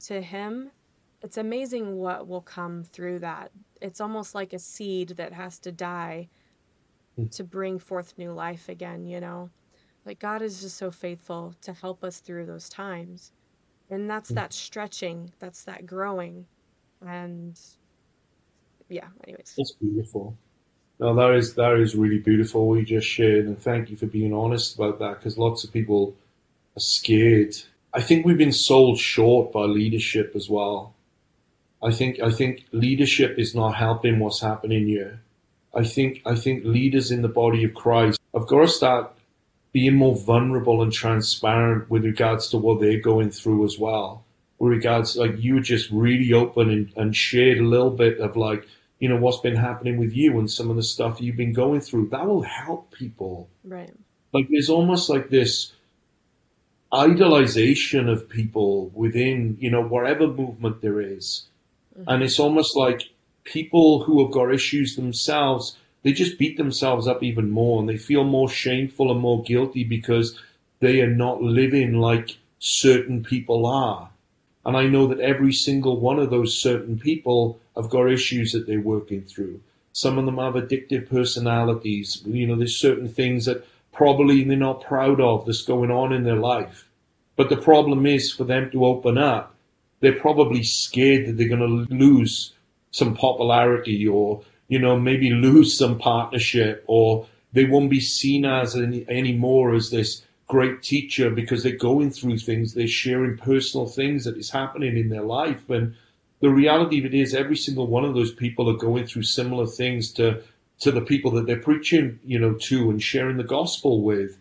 to him, it's amazing what will come through that. It's almost like a seed that has to die to bring forth new life again, you know? Like God is just so faithful to help us through those times. And that's mm. that stretching, that's that growing. And yeah, anyways. It's beautiful. No, that is that is really beautiful. What you just shared, and thank you for being honest about that. Because lots of people are scared. I think we've been sold short by leadership as well. I think I think leadership is not helping what's happening here. I think I think leaders in the body of Christ have got to start being more vulnerable and transparent with regards to what they're going through as well. With regards like you were just really open and, and shared a little bit of like you know what's been happening with you and some of the stuff you've been going through that will help people Right. like there's almost like this idolization of people within you know whatever movement there is. Mm-hmm. and it's almost like people who have got issues themselves they just beat themselves up even more and they feel more shameful and more guilty because they are not living like certain people are and I know that every single one of those certain people have got issues that they're working through. Some of them have addictive personalities. You know, there's certain things that probably they're not proud of that's going on in their life. But the problem is for them to open up, they're probably scared that they're going to lose some popularity or, you know, maybe lose some partnership or they won't be seen as any, anymore as this great teacher because they're going through things, they're sharing personal things that is happening in their life. And the reality of it is every single one of those people are going through similar things to to the people that they're preaching, you know, to and sharing the gospel with.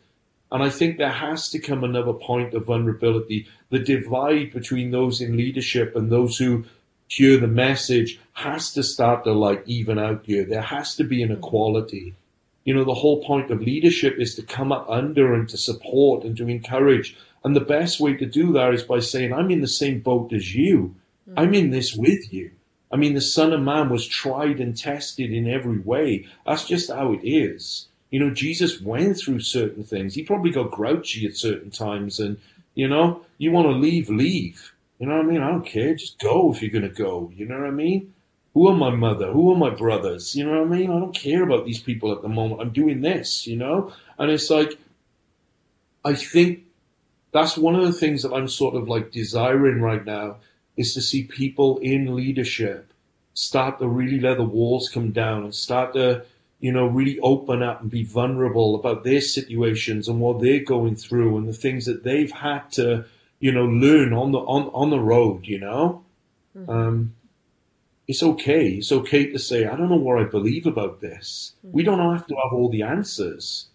And I think there has to come another point of vulnerability. The divide between those in leadership and those who hear the message has to start to like even out here. There has to be an equality. You know, the whole point of leadership is to come up under and to support and to encourage. And the best way to do that is by saying, I'm in the same boat as you. Mm. I'm in this with you. I mean, the Son of Man was tried and tested in every way. That's just how it is. You know, Jesus went through certain things. He probably got grouchy at certain times. And, you know, you want to leave, leave. You know what I mean? I don't care. Just go if you're going to go. You know what I mean? Who are my mother? Who are my brothers? You know what I mean? I don't care about these people at the moment. I'm doing this, you know? And it's like, I think that's one of the things that I'm sort of like desiring right now is to see people in leadership start to really let the walls come down and start to, you know, really open up and be vulnerable about their situations and what they're going through and the things that they've had to, you know, learn on the on, on the road, you know? Um, it's okay. It's okay to say, I don't know what I believe about this. We don't have to have all the answers.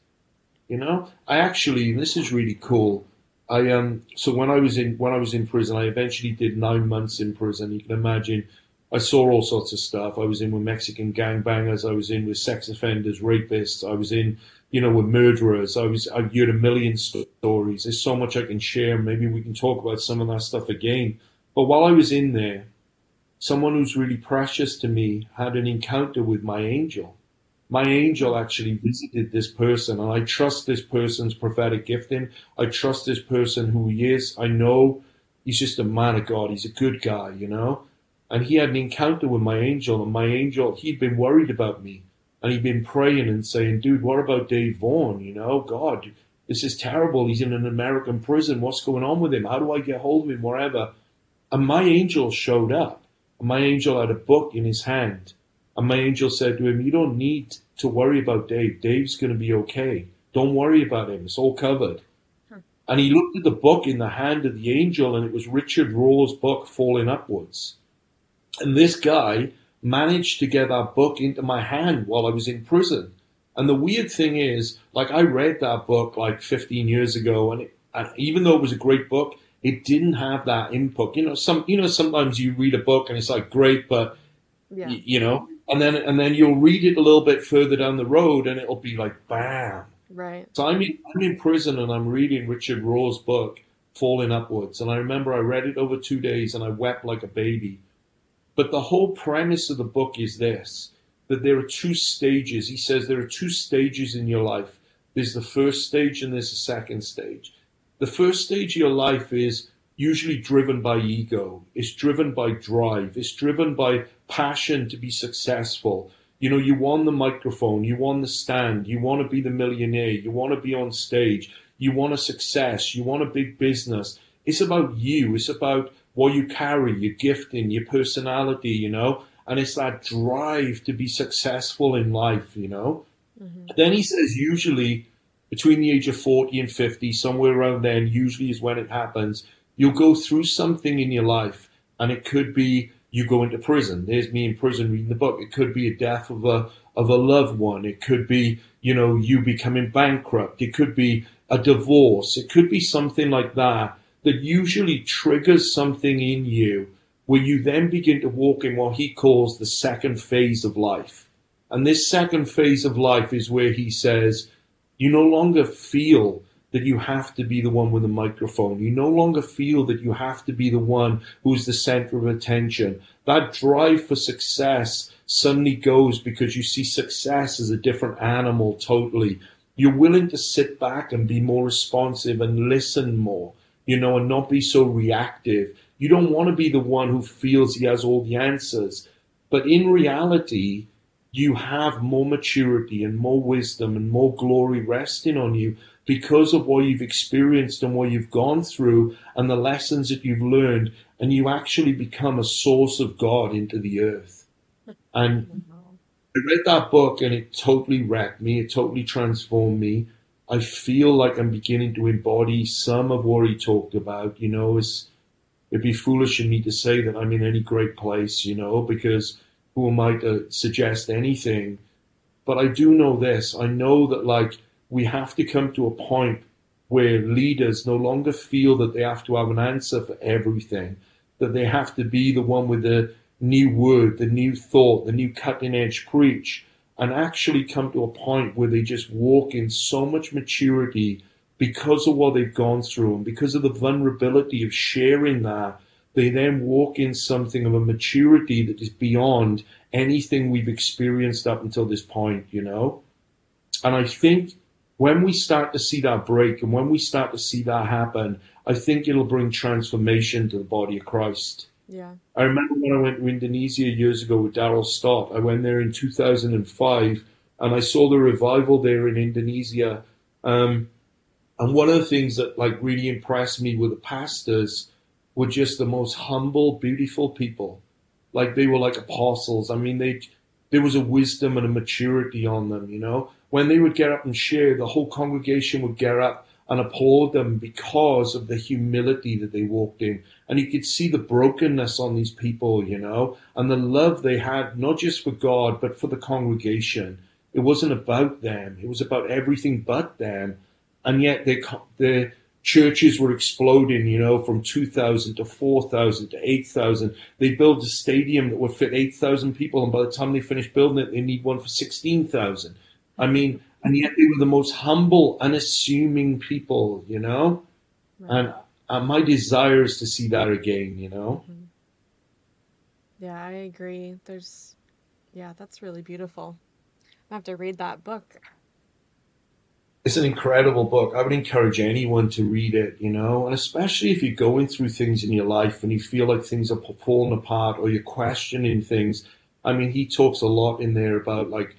You know, I actually, this is really cool. I um, so when I was in when I was in prison, I eventually did nine months in prison. You can imagine, I saw all sorts of stuff. I was in with Mexican gangbangers. I was in with sex offenders, rapists. I was in, you know, with murderers. I was I heard a million stories. There's so much I can share. Maybe we can talk about some of that stuff again. But while I was in there, someone who's really precious to me had an encounter with my angel. My angel actually visited this person, and I trust this person's prophetic gifting. I trust this person who he is. I know he's just a man of God. He's a good guy, you know? And he had an encounter with my angel, and my angel, he'd been worried about me. And he'd been praying and saying, dude, what about Dave Vaughan? You know, God, this is terrible. He's in an American prison. What's going on with him? How do I get hold of him? Wherever. And my angel showed up. And my angel had a book in his hand. And my angel said to him, You don't need to worry about Dave. Dave's going to be okay. Don't worry about him. It's all covered. Hmm. And he looked at the book in the hand of the angel, and it was Richard Rohr's book, Falling Upwards. And this guy managed to get that book into my hand while I was in prison. And the weird thing is, like, I read that book like 15 years ago, and, it, and even though it was a great book, it didn't have that input. You know, some, you know, sometimes you read a book and it's like great, but Yeah. y- you know, and then and then you'll read it a little bit further down the road, and it'll be like bam. Right. So I'm in, I'm in prison and I'm reading Richard Rohr's book, Falling Upwards, and I remember I read it over two days and I wept like a baby. But the whole premise of the book is this: that there are two stages. He says there are two stages in your life. There's the first stage and there's the second stage. The first stage of your life is usually driven by ego. It's driven by drive. It's driven by passion to be successful. You know, you want the microphone, you want the stand, you want to be the millionaire, you want to be on stage, you want a success, you want a big business. It's about you. It's about what you carry, your gifting, your personality, you know. and it's that drive to be successful in life, you know. Mm-hmm. Then he says, usually between the age of 40 and 50, somewhere around then, usually is when it happens, you'll go through something in your life, and it could be you go into prison. There's me in prison reading the book. It could be a death of a of a loved one. It could be, you know, you becoming bankrupt. It could be a divorce. It could be something like that that usually triggers something in you where you then begin to walk in what he calls the second phase of life. And this second phase of life is where he says, you no longer feel that you have to be the one with the microphone. You no longer feel that you have to be the one who's the center of attention. That drive for success suddenly goes because you see success as a different animal totally. You're willing to sit back and be more responsive and listen more, you know, and not be so reactive. You don't want to be the one who feels he has all the answers. But in reality, you have more maturity and more wisdom and more glory resting on you because of what you've experienced and what you've gone through and the lessons that you've learned. And you actually become a source of God into the earth. And I read that book and it totally wrecked me. It totally transformed me. I feel like I'm beginning to embody some of what he talked about. You know, it's, it'd be foolish of me to say that I'm in any great place, you know, because who am I to suggest anything? But I do know this. I know that like we have to come to a point where leaders no longer feel that they have to have an answer for everything, that they have to be the one with the new word, the new thought, the new cutting edge preach, and actually come to a point where they just walk in so much maturity because of what they've gone through and because of the vulnerability of sharing that. They then walk in something of a maturity that is beyond anything we've experienced up until this point, you know? And I think when we start to see that break and when we start to see that happen, I think it'll bring transformation to the body of Christ. Yeah. I remember when I went to Indonesia years ago with Daryl Stott. I went there in 2005 and I saw the revival there in Indonesia. Um, and one of the things that like really impressed me were the pastors were just the most humble, beautiful people. Like they were like apostles. I mean, they, there was a wisdom and a maturity on them, you know. When they would get up and share, the whole congregation would get up and applaud them because of the humility that they walked in. And you could see the brokenness on these people, you know, and the love they had, not just for God, but for the congregation. It wasn't about them. It was about everything but them. And yet the, the churches were exploding, you know, from 2,000 to 4,000 to 8,000. They built a stadium that would fit 8,000 people. And by the time they finished building it, they need one for 16,000. I mean, and yet they were the most humble, unassuming people, you know? Right. And uh, my desire is to see that again, you know? Mm-hmm. Yeah, I agree. There's, yeah, that's really beautiful. I have to read that book. It's an incredible book. I would encourage anyone to read it, you know, and especially if you're going through things in your life and you feel like things are falling apart or you're questioning things. I mean, he talks a lot in there about like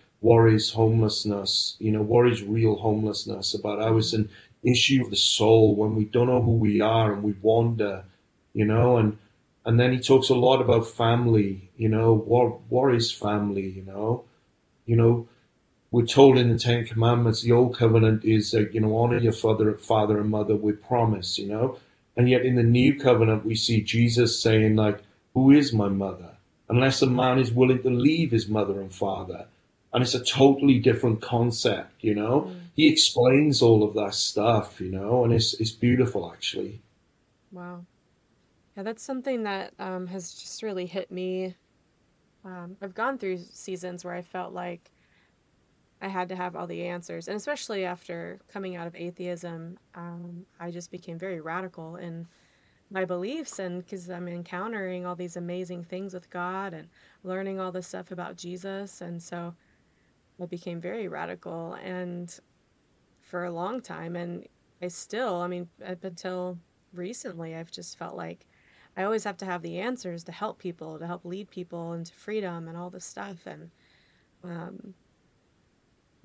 is homelessness, you know, worries real homelessness, about how it's an issue of the soul when we don't know who we are and we wander, you know, and and then he talks a lot about family, you know, what is family, you know, you know, we're told in the Ten Commandments the old covenant is uh, you know honor your father father and mother with promise, you know, and yet in the new covenant we see Jesus saying like, who is my mother? Unless a man is willing to leave his mother and father and it's a totally different concept, you know. Mm. He explains all of that stuff, you know, and it's it's beautiful actually. Wow, yeah, that's something that um, has just really hit me. Um, I've gone through seasons where I felt like I had to have all the answers, and especially after coming out of atheism, um, I just became very radical in my beliefs and because I'm encountering all these amazing things with God and learning all this stuff about Jesus. And so I became very radical and for a long time and I still, I mean, up until recently, I've just felt like I always have to have the answers to help people, to help lead people into freedom and all this stuff. And, um,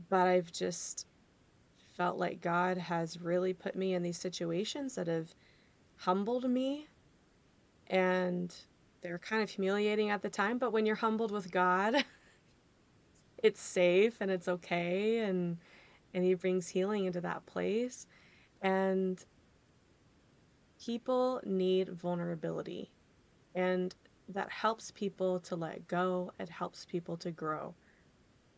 but I've just felt like God has really put me in these situations that have humbled me and they're kind of humiliating at the time, but when you're humbled with God, (laughs) it's safe and it's okay and and he brings healing into that place. And people need vulnerability. And that helps people to let go. It helps people to grow.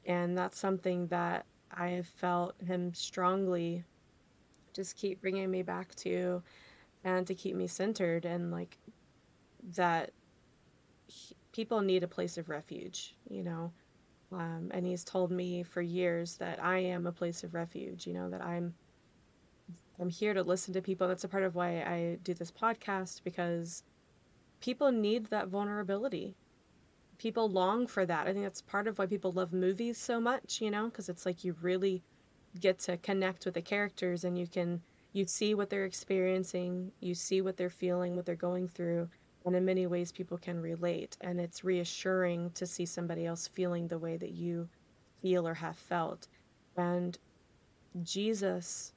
And that's something that I have felt him strongly just keep bringing me back to and to keep me centered and like that he, people need a place of refuge, you know. Um, and he's told me for years that I am a place of refuge, you know, that I'm I'm here to listen to people. That's a part of why I do this podcast because people need that vulnerability. People long for that. I think that's part of why people love movies so much, you know, because it's like you really get to connect with the characters and you can you see what they're experiencing, you see what they're feeling, what they're going through, and in many ways people can relate and it's reassuring to see somebody else feeling the way that you feel or have felt. And Jesus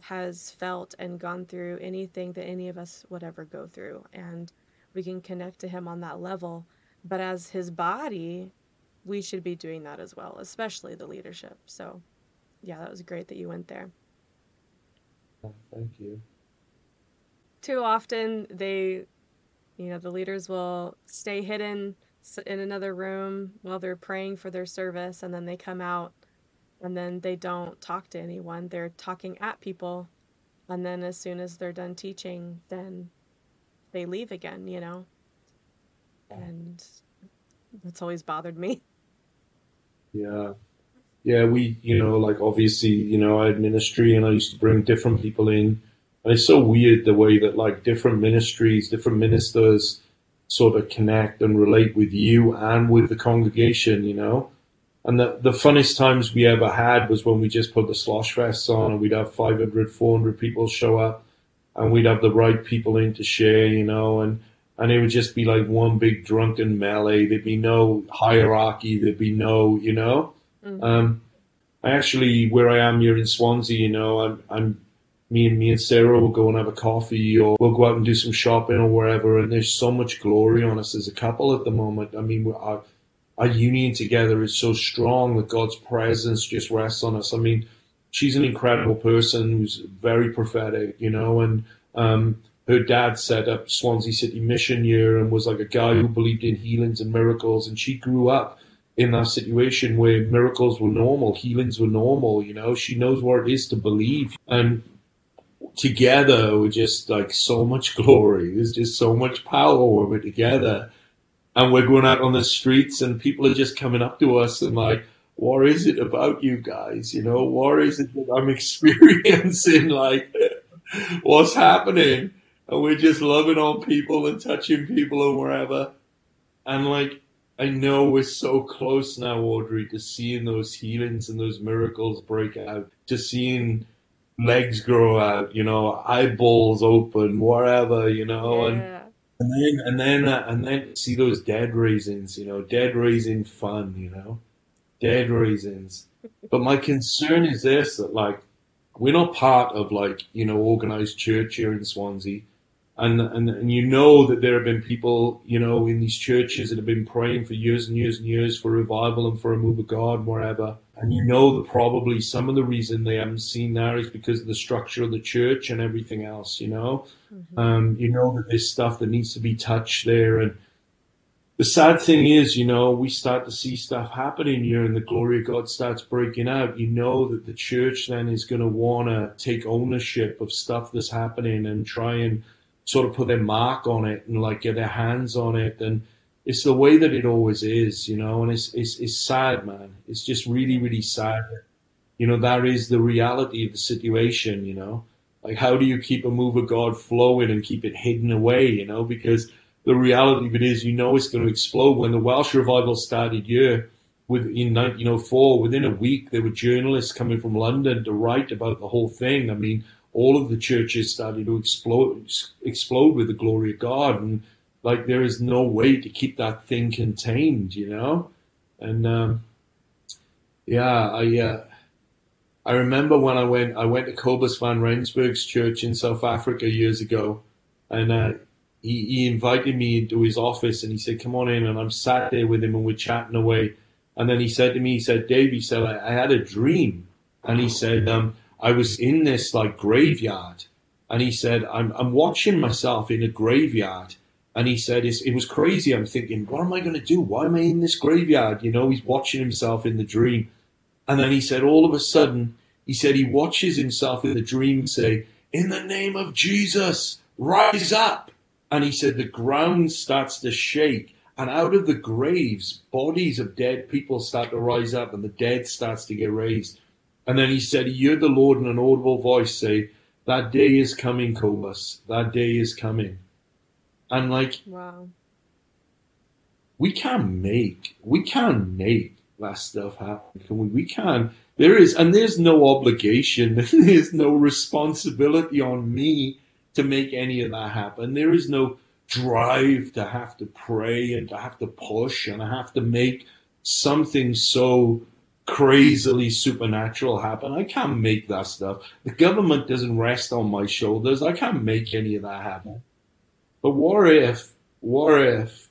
has felt and gone through anything that any of us would ever go through and we can connect to him on that level. But as his body, we should be doing that as well, especially the leadership. So, yeah, that was great that you went there. Thank you. Too often, they, you know, the leaders will stay hidden in another room while they're praying for their service, and then they come out and then they don't talk to anyone. They're talking at people. And then as soon as they're done teaching, then they leave again, you know? And that's always bothered me. Yeah. Yeah, we, you know, like obviously, you know, I had ministry and I used to bring different people in. And it's so weird the way that like different ministries, different ministers sort of connect and relate with you and with the congregation, you know? And the, the funnest times we ever had was when we just put the slosh fests on and we'd have 500, 400 people show up and we'd have the right people in to share, you know, and, and it would just be like one big drunken melee. There'd be no hierarchy. There'd be no, you know, mm-hmm. um, I actually, where I am here in Swansea, you know, I'm, I'm, me and me and Sarah will go and have a coffee or we'll go out and do some shopping or wherever. And there's so much glory on us as a couple at the moment. I mean, our, our union together is so strong that God's presence just rests on us. I mean, she's an incredible person who's very prophetic, you know, and um, her dad set up Swansea City Mission Year and was like a guy who believed in healings and miracles. And she grew up in that situation where miracles were normal, healings were normal, you know, she knows what it is to believe. And together we're just like so much glory. There's just so much power when we're together. And we're going out on the streets and people are just coming up to us and like, what is it about you guys? You know, what is it that I'm (laughs) experiencing? like, what's happening? And we're just loving on people and touching people and wherever. And like, I know we're so close now, Audrey, to seeing those healings and those miracles break out, to seeing legs grow out, you know, eyeballs open, whatever, you know, yeah. and and then and then uh, and then see those dead raisins, you know, dead raisin fun, you know dead reasons. But my concern is this that like we're not part of like, you know, organized church here in Swansea. And, and and you know that there have been people, you know, in these churches that have been praying for years and years and years for revival and for a move of God, wherever. And you know that probably some of the reason they haven't seen that is because of the structure of the church and everything else, you know. Mm-hmm. Um, you know that there's stuff that needs to be touched there and the sad thing is, you know, we start to see stuff happening here and the glory of God starts breaking out. You know that the church then is going to want to take ownership of stuff that's happening and try and sort of put their mark on it and like get their hands on it. And it's the way that it always is, you know, and it's, it's, it's sad, man. It's just really, really sad. You know, that is the reality of the situation, you know, like how do you keep a move of God flowing and keep it hidden away, you know, because the reality of it is, you know, it's going to explode. When the Welsh revival started here, with in 1904, within a week, there were journalists coming from London to write about the whole thing. I mean, all of the churches started to explode, explode with the glory of God, and like there is no way to keep that thing contained, you know. And um, yeah, I uh, I remember when I went I went to Cobus van Rensburg's church in South Africa years ago, and uh, he, he invited me into his office and he said, "Come on in." And I'm sat there with him and we're chatting away. And then he said to me, he said, "Dave," he said, "I, I had a dream." And he said, um, "I was in this like graveyard." And he said, "I'm I'm watching myself in a graveyard." And he said, "It was crazy." I'm thinking, "What am I going to do? Why am I in this graveyard?" You know, he's watching himself in the dream. And then he said, all of a sudden, he said he watches himself in the dream say, "In the name of Jesus, rise up." And he said the ground starts to shake, and out of the graves, bodies of dead people start to rise up, and the dead starts to get raised. And then he said he heard the Lord in an audible voice say, That day is coming, Cobus. That day is coming. And like, Wow. we can make, we can make that stuff happen. Can we? We can. There is, and there's no obligation, (laughs) there's no responsibility on me to make any of that happen. There is no drive to have to pray and to have to push and I have to make something so crazily supernatural happen. I can't make that stuff. The government doesn't rest on my shoulders. I can't make any of that happen. But what if, what if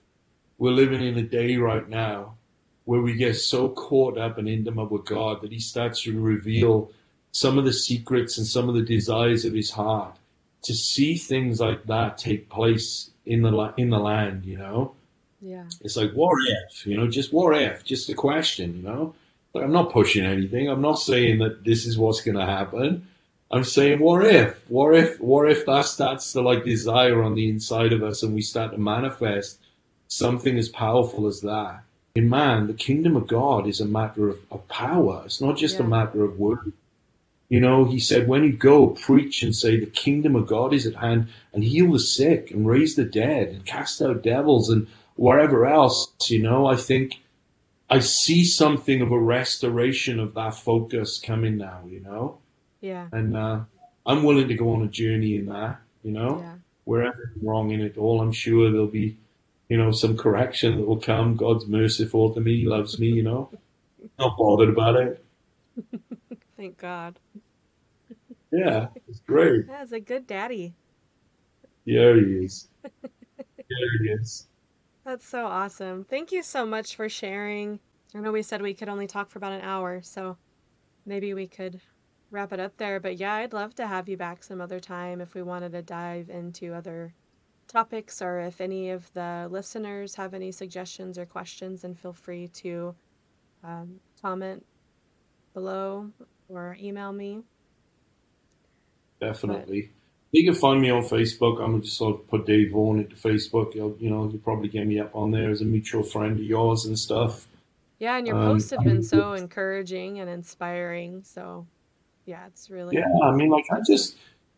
we're living in a day right now where we get so caught up and intimate with God that He starts to reveal some of the secrets and some of the desires of His heart to see things like that take place in the in the land, you know. Yeah. It's like what if, you know, just what if, just a question, you know. But I'm not pushing anything. I'm not saying that this is what's going to happen. I'm saying what if, what if, what if that starts to like desire on the inside of us, and we start to manifest something as powerful as that. In man, the kingdom of God is a matter of, of power. It's not just a matter of word. You know, he said, when you go, preach and say the kingdom of God is at hand and heal the sick and raise the dead and cast out devils and wherever else, you know, I think I see something of a restoration of that focus coming now, you know, Yeah. and uh, I'm willing to go on a journey in that, you know, Yeah. wherever I'm wrong in it all, I'm sure there'll be, you know, some correction that will come. God's merciful to me, loves me, you know, (laughs) not bothered about it. (laughs) Thank God. Yeah, it's great. That's a good daddy. Yeah, he is. (laughs) Yeah, he is. That's so awesome. Thank you so much for sharing. I know we said we could only talk for about an hour, so maybe we could wrap it up there. But yeah, I'd love to have you back some other time if we wanted to dive into other topics or if any of the listeners have any suggestions or questions, then feel free to um, comment below or email me. Definitely. You can find me on Facebook. I'm just sort of put Dave Vaughan into Facebook. You'll, you know, you'll probably get me up on there as a mutual friend of yours and stuff. Yeah, and your Um, posts have been so encouraging and inspiring. So yeah, it's really Yeah, I mean, like, I just,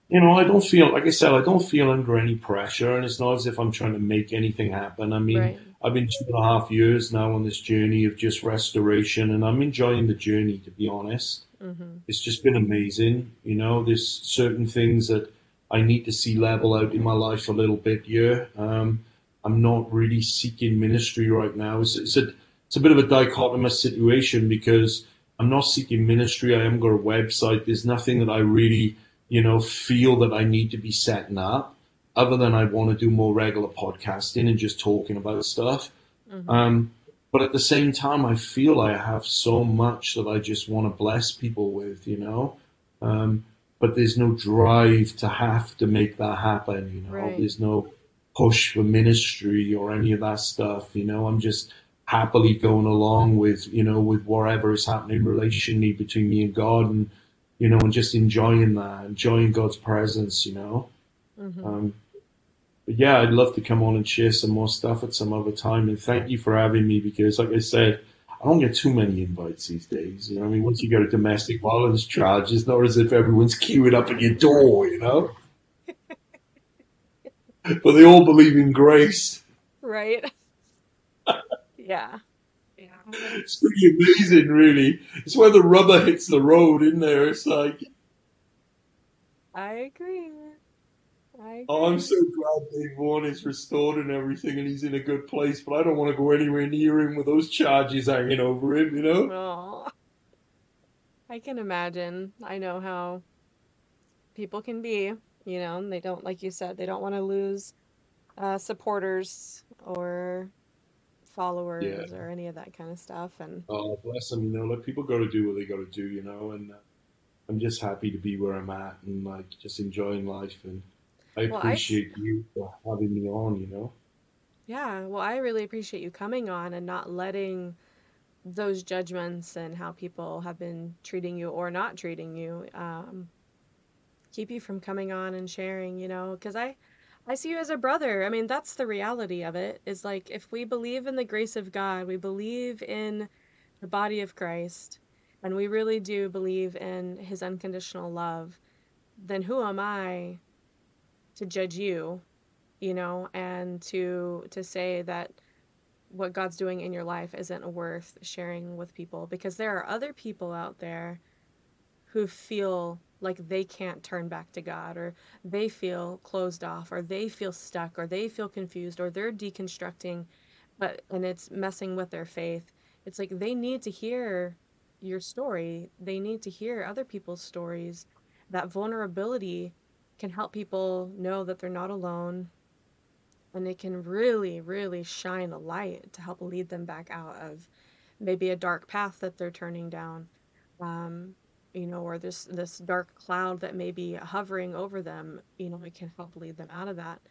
you know, I don't feel, like I said, I don't feel under any pressure, and it's not as if I'm trying to make anything happen. I mean, right. I've been two and a half years now on this journey of just restoration, and I'm enjoying the journey, to be honest. hmm It's just been amazing. You know, there's certain things that I need to see level out in my life a little bit here. Um, I'm not really seeking ministry right now. It's, it's a it's a bit of a dichotomous situation because I'm not seeking ministry. I haven't got a website. There's nothing that I really, you know, feel that I need to be setting up other than I want to do more regular podcasting and just talking about stuff. hmm Um, but at the same time, I feel I have so much that I just want to bless people with, you know. Um, but there's no drive to have to make that happen, you know. Right. There's no push for ministry or any of that stuff, you know. I'm just happily going along with, you know, with whatever is happening relationally between me and God, and you know, and just enjoying that, enjoying God's presence, you know. hmm Um, but yeah, I'd love to come on and share some more stuff at some other time. And thank you for having me because, like I said, I don't get too many invites these days. You know, I mean, once you get a domestic violence charge, it's not as if everyone's queuing up at your door, you know. (laughs) but they all believe in grace. Right. Yeah. Yeah. It's pretty amazing, really. It's where the rubber hits the road, in there. It's like, I agree. I agree. oh, I'm so glad Dave Vaughan is restored and everything, and he's in a good place. But I don't want to go anywhere near him with those charges hanging over him, you know. Aw. I can imagine. I know how people can be, you know, and they don't, like you said, they don't want to lose uh, supporters or Yeah. followers or any of that kind of stuff. And Oh, bless them. You know, like people got to do what they got to do. You know, and uh, I'm just happy to be where I'm at and like just enjoying life. And I well, I appreciate you for having me on. You know. yeah, well, I really appreciate you coming on and not letting those judgments and how people have been treating you or not treating you um, keep you from coming on and sharing, you know, because I I see you as a brother. I mean, that's the reality of it. Is like if we believe in the grace of God, we believe in the body of Christ, and we really do believe in his unconditional love, then who am I to judge you, you know, and to to say that what God's doing in your life isn't worth sharing with people because there are other people out there who feel like they can't turn back to God or they feel closed off or they feel stuck or they feel confused or they're deconstructing but and it's messing with their faith. It's like they need to hear your story. They need to hear other people's stories. That vulnerability can help people know that they're not alone and it can really really shine a light to help lead them back out of maybe a dark path that they're turning down um, you know, or this this dark cloud that may be hovering over them, you know, it can help lead them out of that.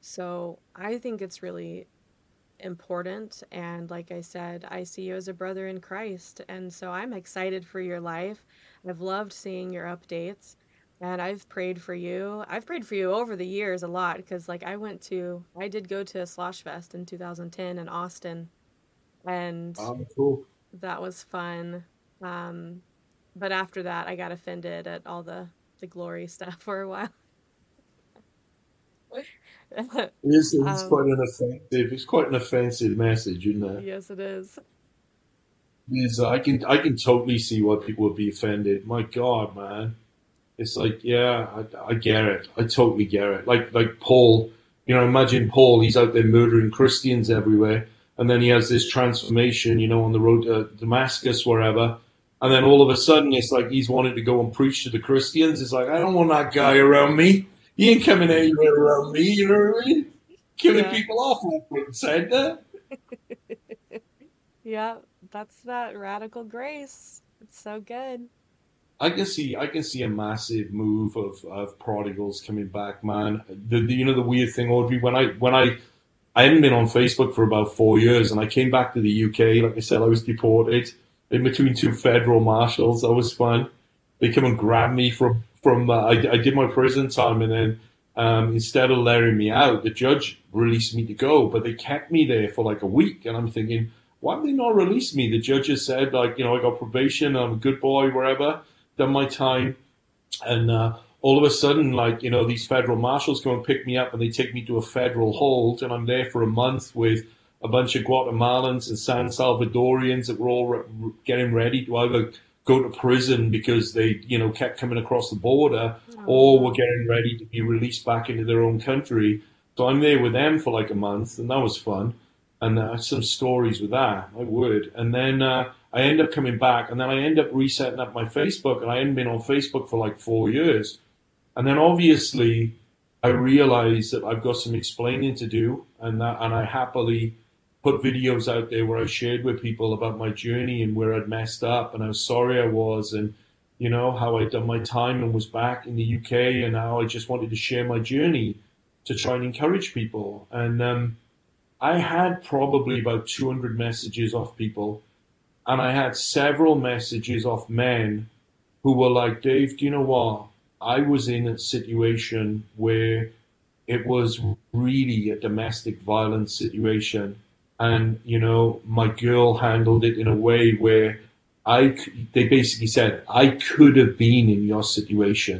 So I think it's really important. And like I said, I see you as a brother in Christ. And so I'm excited for your life. I've loved seeing your updates. And I've prayed for you. I've prayed for you over the years a lot because, like, I went to, I did go to a Slosh Fest in 2010 in Austin, and Um, cool. that was fun. Um, but after that, I got offended at all the the glory (laughs) stuff for a while. It is, it's um, quite an offensive. It's quite an offensive message, isn't it? yes, it is. Is, I can I can totally see why people would be offended. My God, man. It's like, yeah, I, I get it. I totally get it. Like, like Paul, you know, imagine Paul, he's out there murdering Christians everywhere. And then he has this transformation, you know, on the road to Damascus, wherever. And then all of a sudden, it's like he's wanting to go and preach to the Christians. It's like, I don't want that guy around me. He ain't coming anywhere around me, you know what I mean? Killing Yeah, people off left, and center. yeah, that's that radical grace. It's so good. I can see I can see a massive move of, of prodigals coming back, man. The, the you know the weird thing, Audrey, when I when I I hadn't been on Facebook for about four years, and I came back to the UK. Like I said, I was deported in between two federal marshals. That was fun. They come and grab me from from. Uh, I, I did my prison time, and then um, instead of letting me out, the judge released me to go, but they kept me there for like a week, and I'm thinking, why have they not released me? The judge has said like, you know, I got probation, I'm a good boy, wherever, done my time, and uh, all of a sudden, like, you know, these federal marshals come and pick me up and they take me to a federal hold, and I'm there for a month with a bunch of Guatemalans and San Salvadorians that were all re- getting ready to either go to prison because they, you know, kept coming across the border Oh or were getting ready to be released back into their own country. So I'm there with them for like a month, and that was fun. And uh, some stories with that, my word. And then uh, I end up coming back, and then I end up resetting up my Facebook, and I hadn't been on Facebook for like four years. And then obviously, I realized that I've got some explaining to do, and that, and I happily put videos out there where I shared with people about my journey and where I'd messed up and how sorry I was, and you know how I'd done my time and was back in the UK, and how I just wanted to share my journey to try and encourage people. And um, I had probably about 200 messages off people, and I had several messages off men who were like, Dave, do you know what? I was in a situation where it was really a domestic violence situation. And, you know, my girl handled it in a way where I they basically said, I could have been in your situation.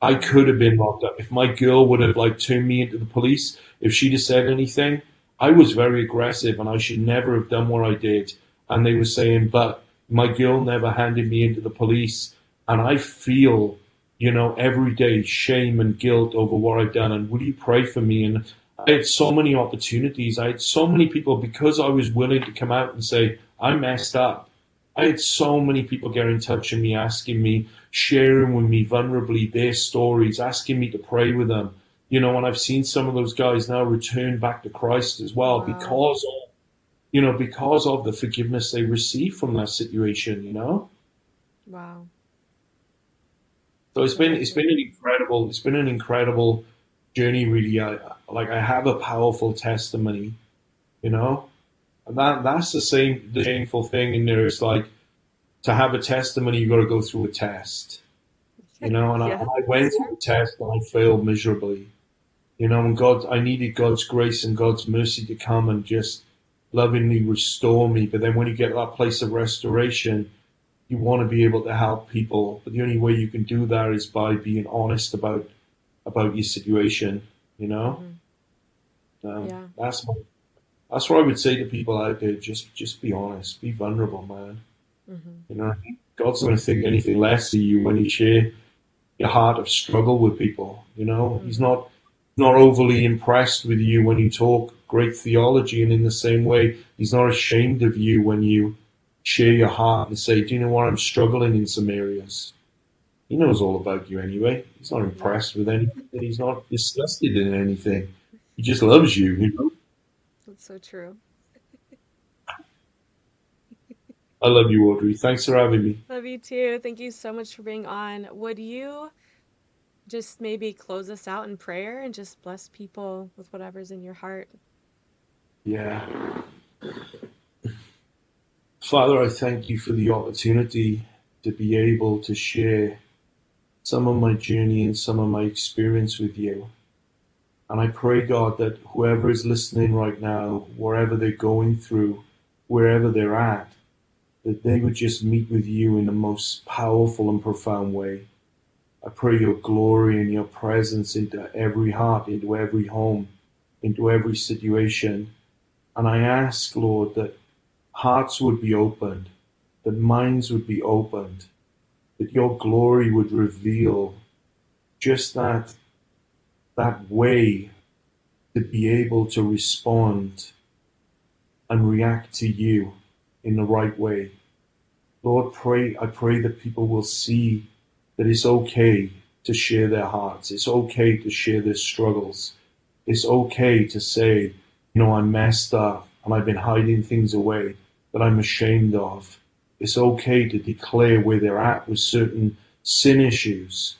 I could have been locked up. If my girl would have like turned me into the police, if she'd have said anything, I was very aggressive and I should never have done what I did. And they were saying, but my girl never handed me into the police. And I feel, you know, every day shame and guilt over what I've done. And will you pray for me? And I had so many opportunities. I had so many people because I was willing to come out and say, I messed up. I had so many people get in touch with me, asking me, sharing with me vulnerably their stories, asking me to pray with them. You know, and I've seen some of those guys now return back to Christ as well Wow. because of, you know, because of the forgiveness they received from that situation. You know, Wow. so it's been it's been an incredible it's been an incredible journey. Really, I like I have a powerful testimony. You know, and that that's the same the shameful thing in there. It's like to have a testimony, you got to go through a test. You know, and I, Yeah. I went through a test and I failed miserably. You know, and God, I needed God's grace and God's mercy to come and just lovingly restore me. But then when you get to that place of restoration, you want to be able to help people. But the only way you can do that is by being honest about about your situation. You know, mm-hmm. Um, Yeah. that's my, that's what I would say to people out there. Just just be honest, be vulnerable, man. You know, God's not going to think anything less of you when you share your heart of struggle with people. You know, He's not not overly impressed with you when you talk great theology, and in the same way, He's not ashamed of you when you share your heart and say, "Do you know what? I'm struggling in some areas." He knows all about you anyway. He's not impressed with anything. He's not disgusted in anything. He just loves you. You know. That's so true. I love you, Audrey. Thanks for having me. Love you too. Thank you so much for being on. Would you just maybe close us out in prayer and just bless people with whatever's in your heart? Yeah. Father, I thank you for the opportunity to be able to share some of my journey and some of my experience with you. And I pray, God, that whoever is listening right now, wherever they're going through, wherever they're at, that they would just meet with you in the most powerful and profound way. I pray your glory and your presence into every heart, into every home, into every situation. And I ask, Lord, that hearts would be opened, that minds would be opened, that your glory would reveal just that, that way to be able to respond and react to you in the right way. Lord, pray, I pray that people will see that it's okay to share their hearts. It's okay to share their struggles. It's okay to say, you know, I'm messed up and I've been hiding things away that I'm ashamed of. It's okay to declare where they're at with certain sin issues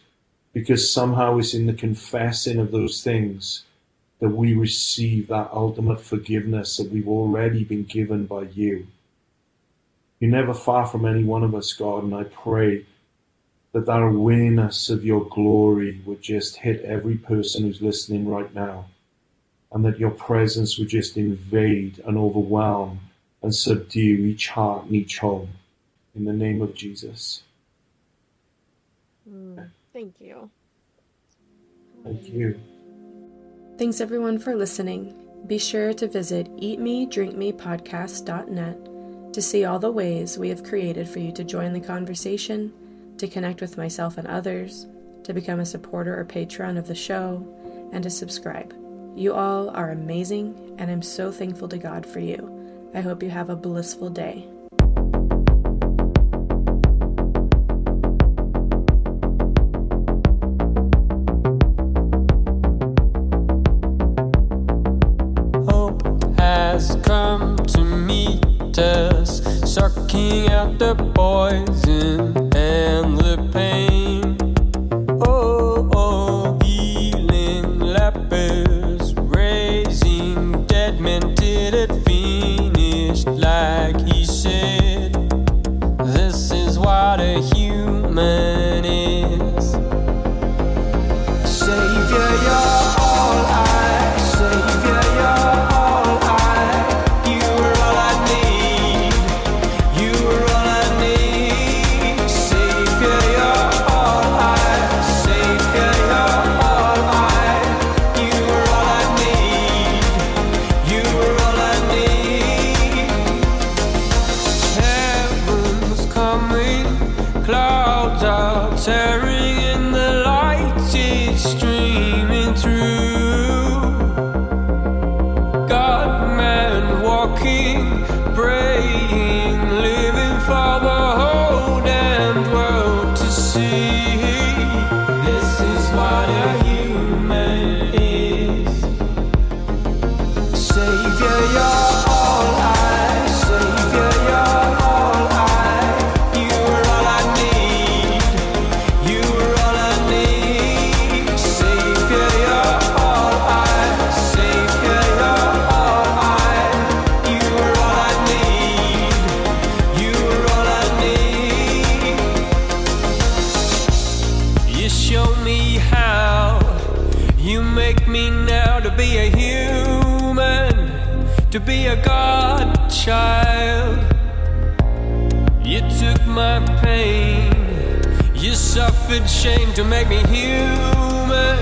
because somehow it's in the confessing of those things that we receive that ultimate forgiveness that we've already been given by you. You're never far from any one of us, God, and I pray that that awareness of your glory would just hit every person who's listening right now, and that your presence would just invade and overwhelm and subdue each heart and each home. In the name of Jesus. Mm, thank you. Thank you. Thanks everyone for listening. Be sure to visit eatmedrinkmepodcast.net to see all the ways we have created for you to join the conversation, to connect with myself and others, to become a supporter or patron of the show, and to subscribe. You all are amazing, and I'm so thankful to God for you. I hope you have a blissful day. Sucking out the poison and the pain. Godchild. You took my pain. You suffered shame to make me human,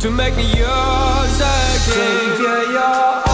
to make me yours again. Savior, I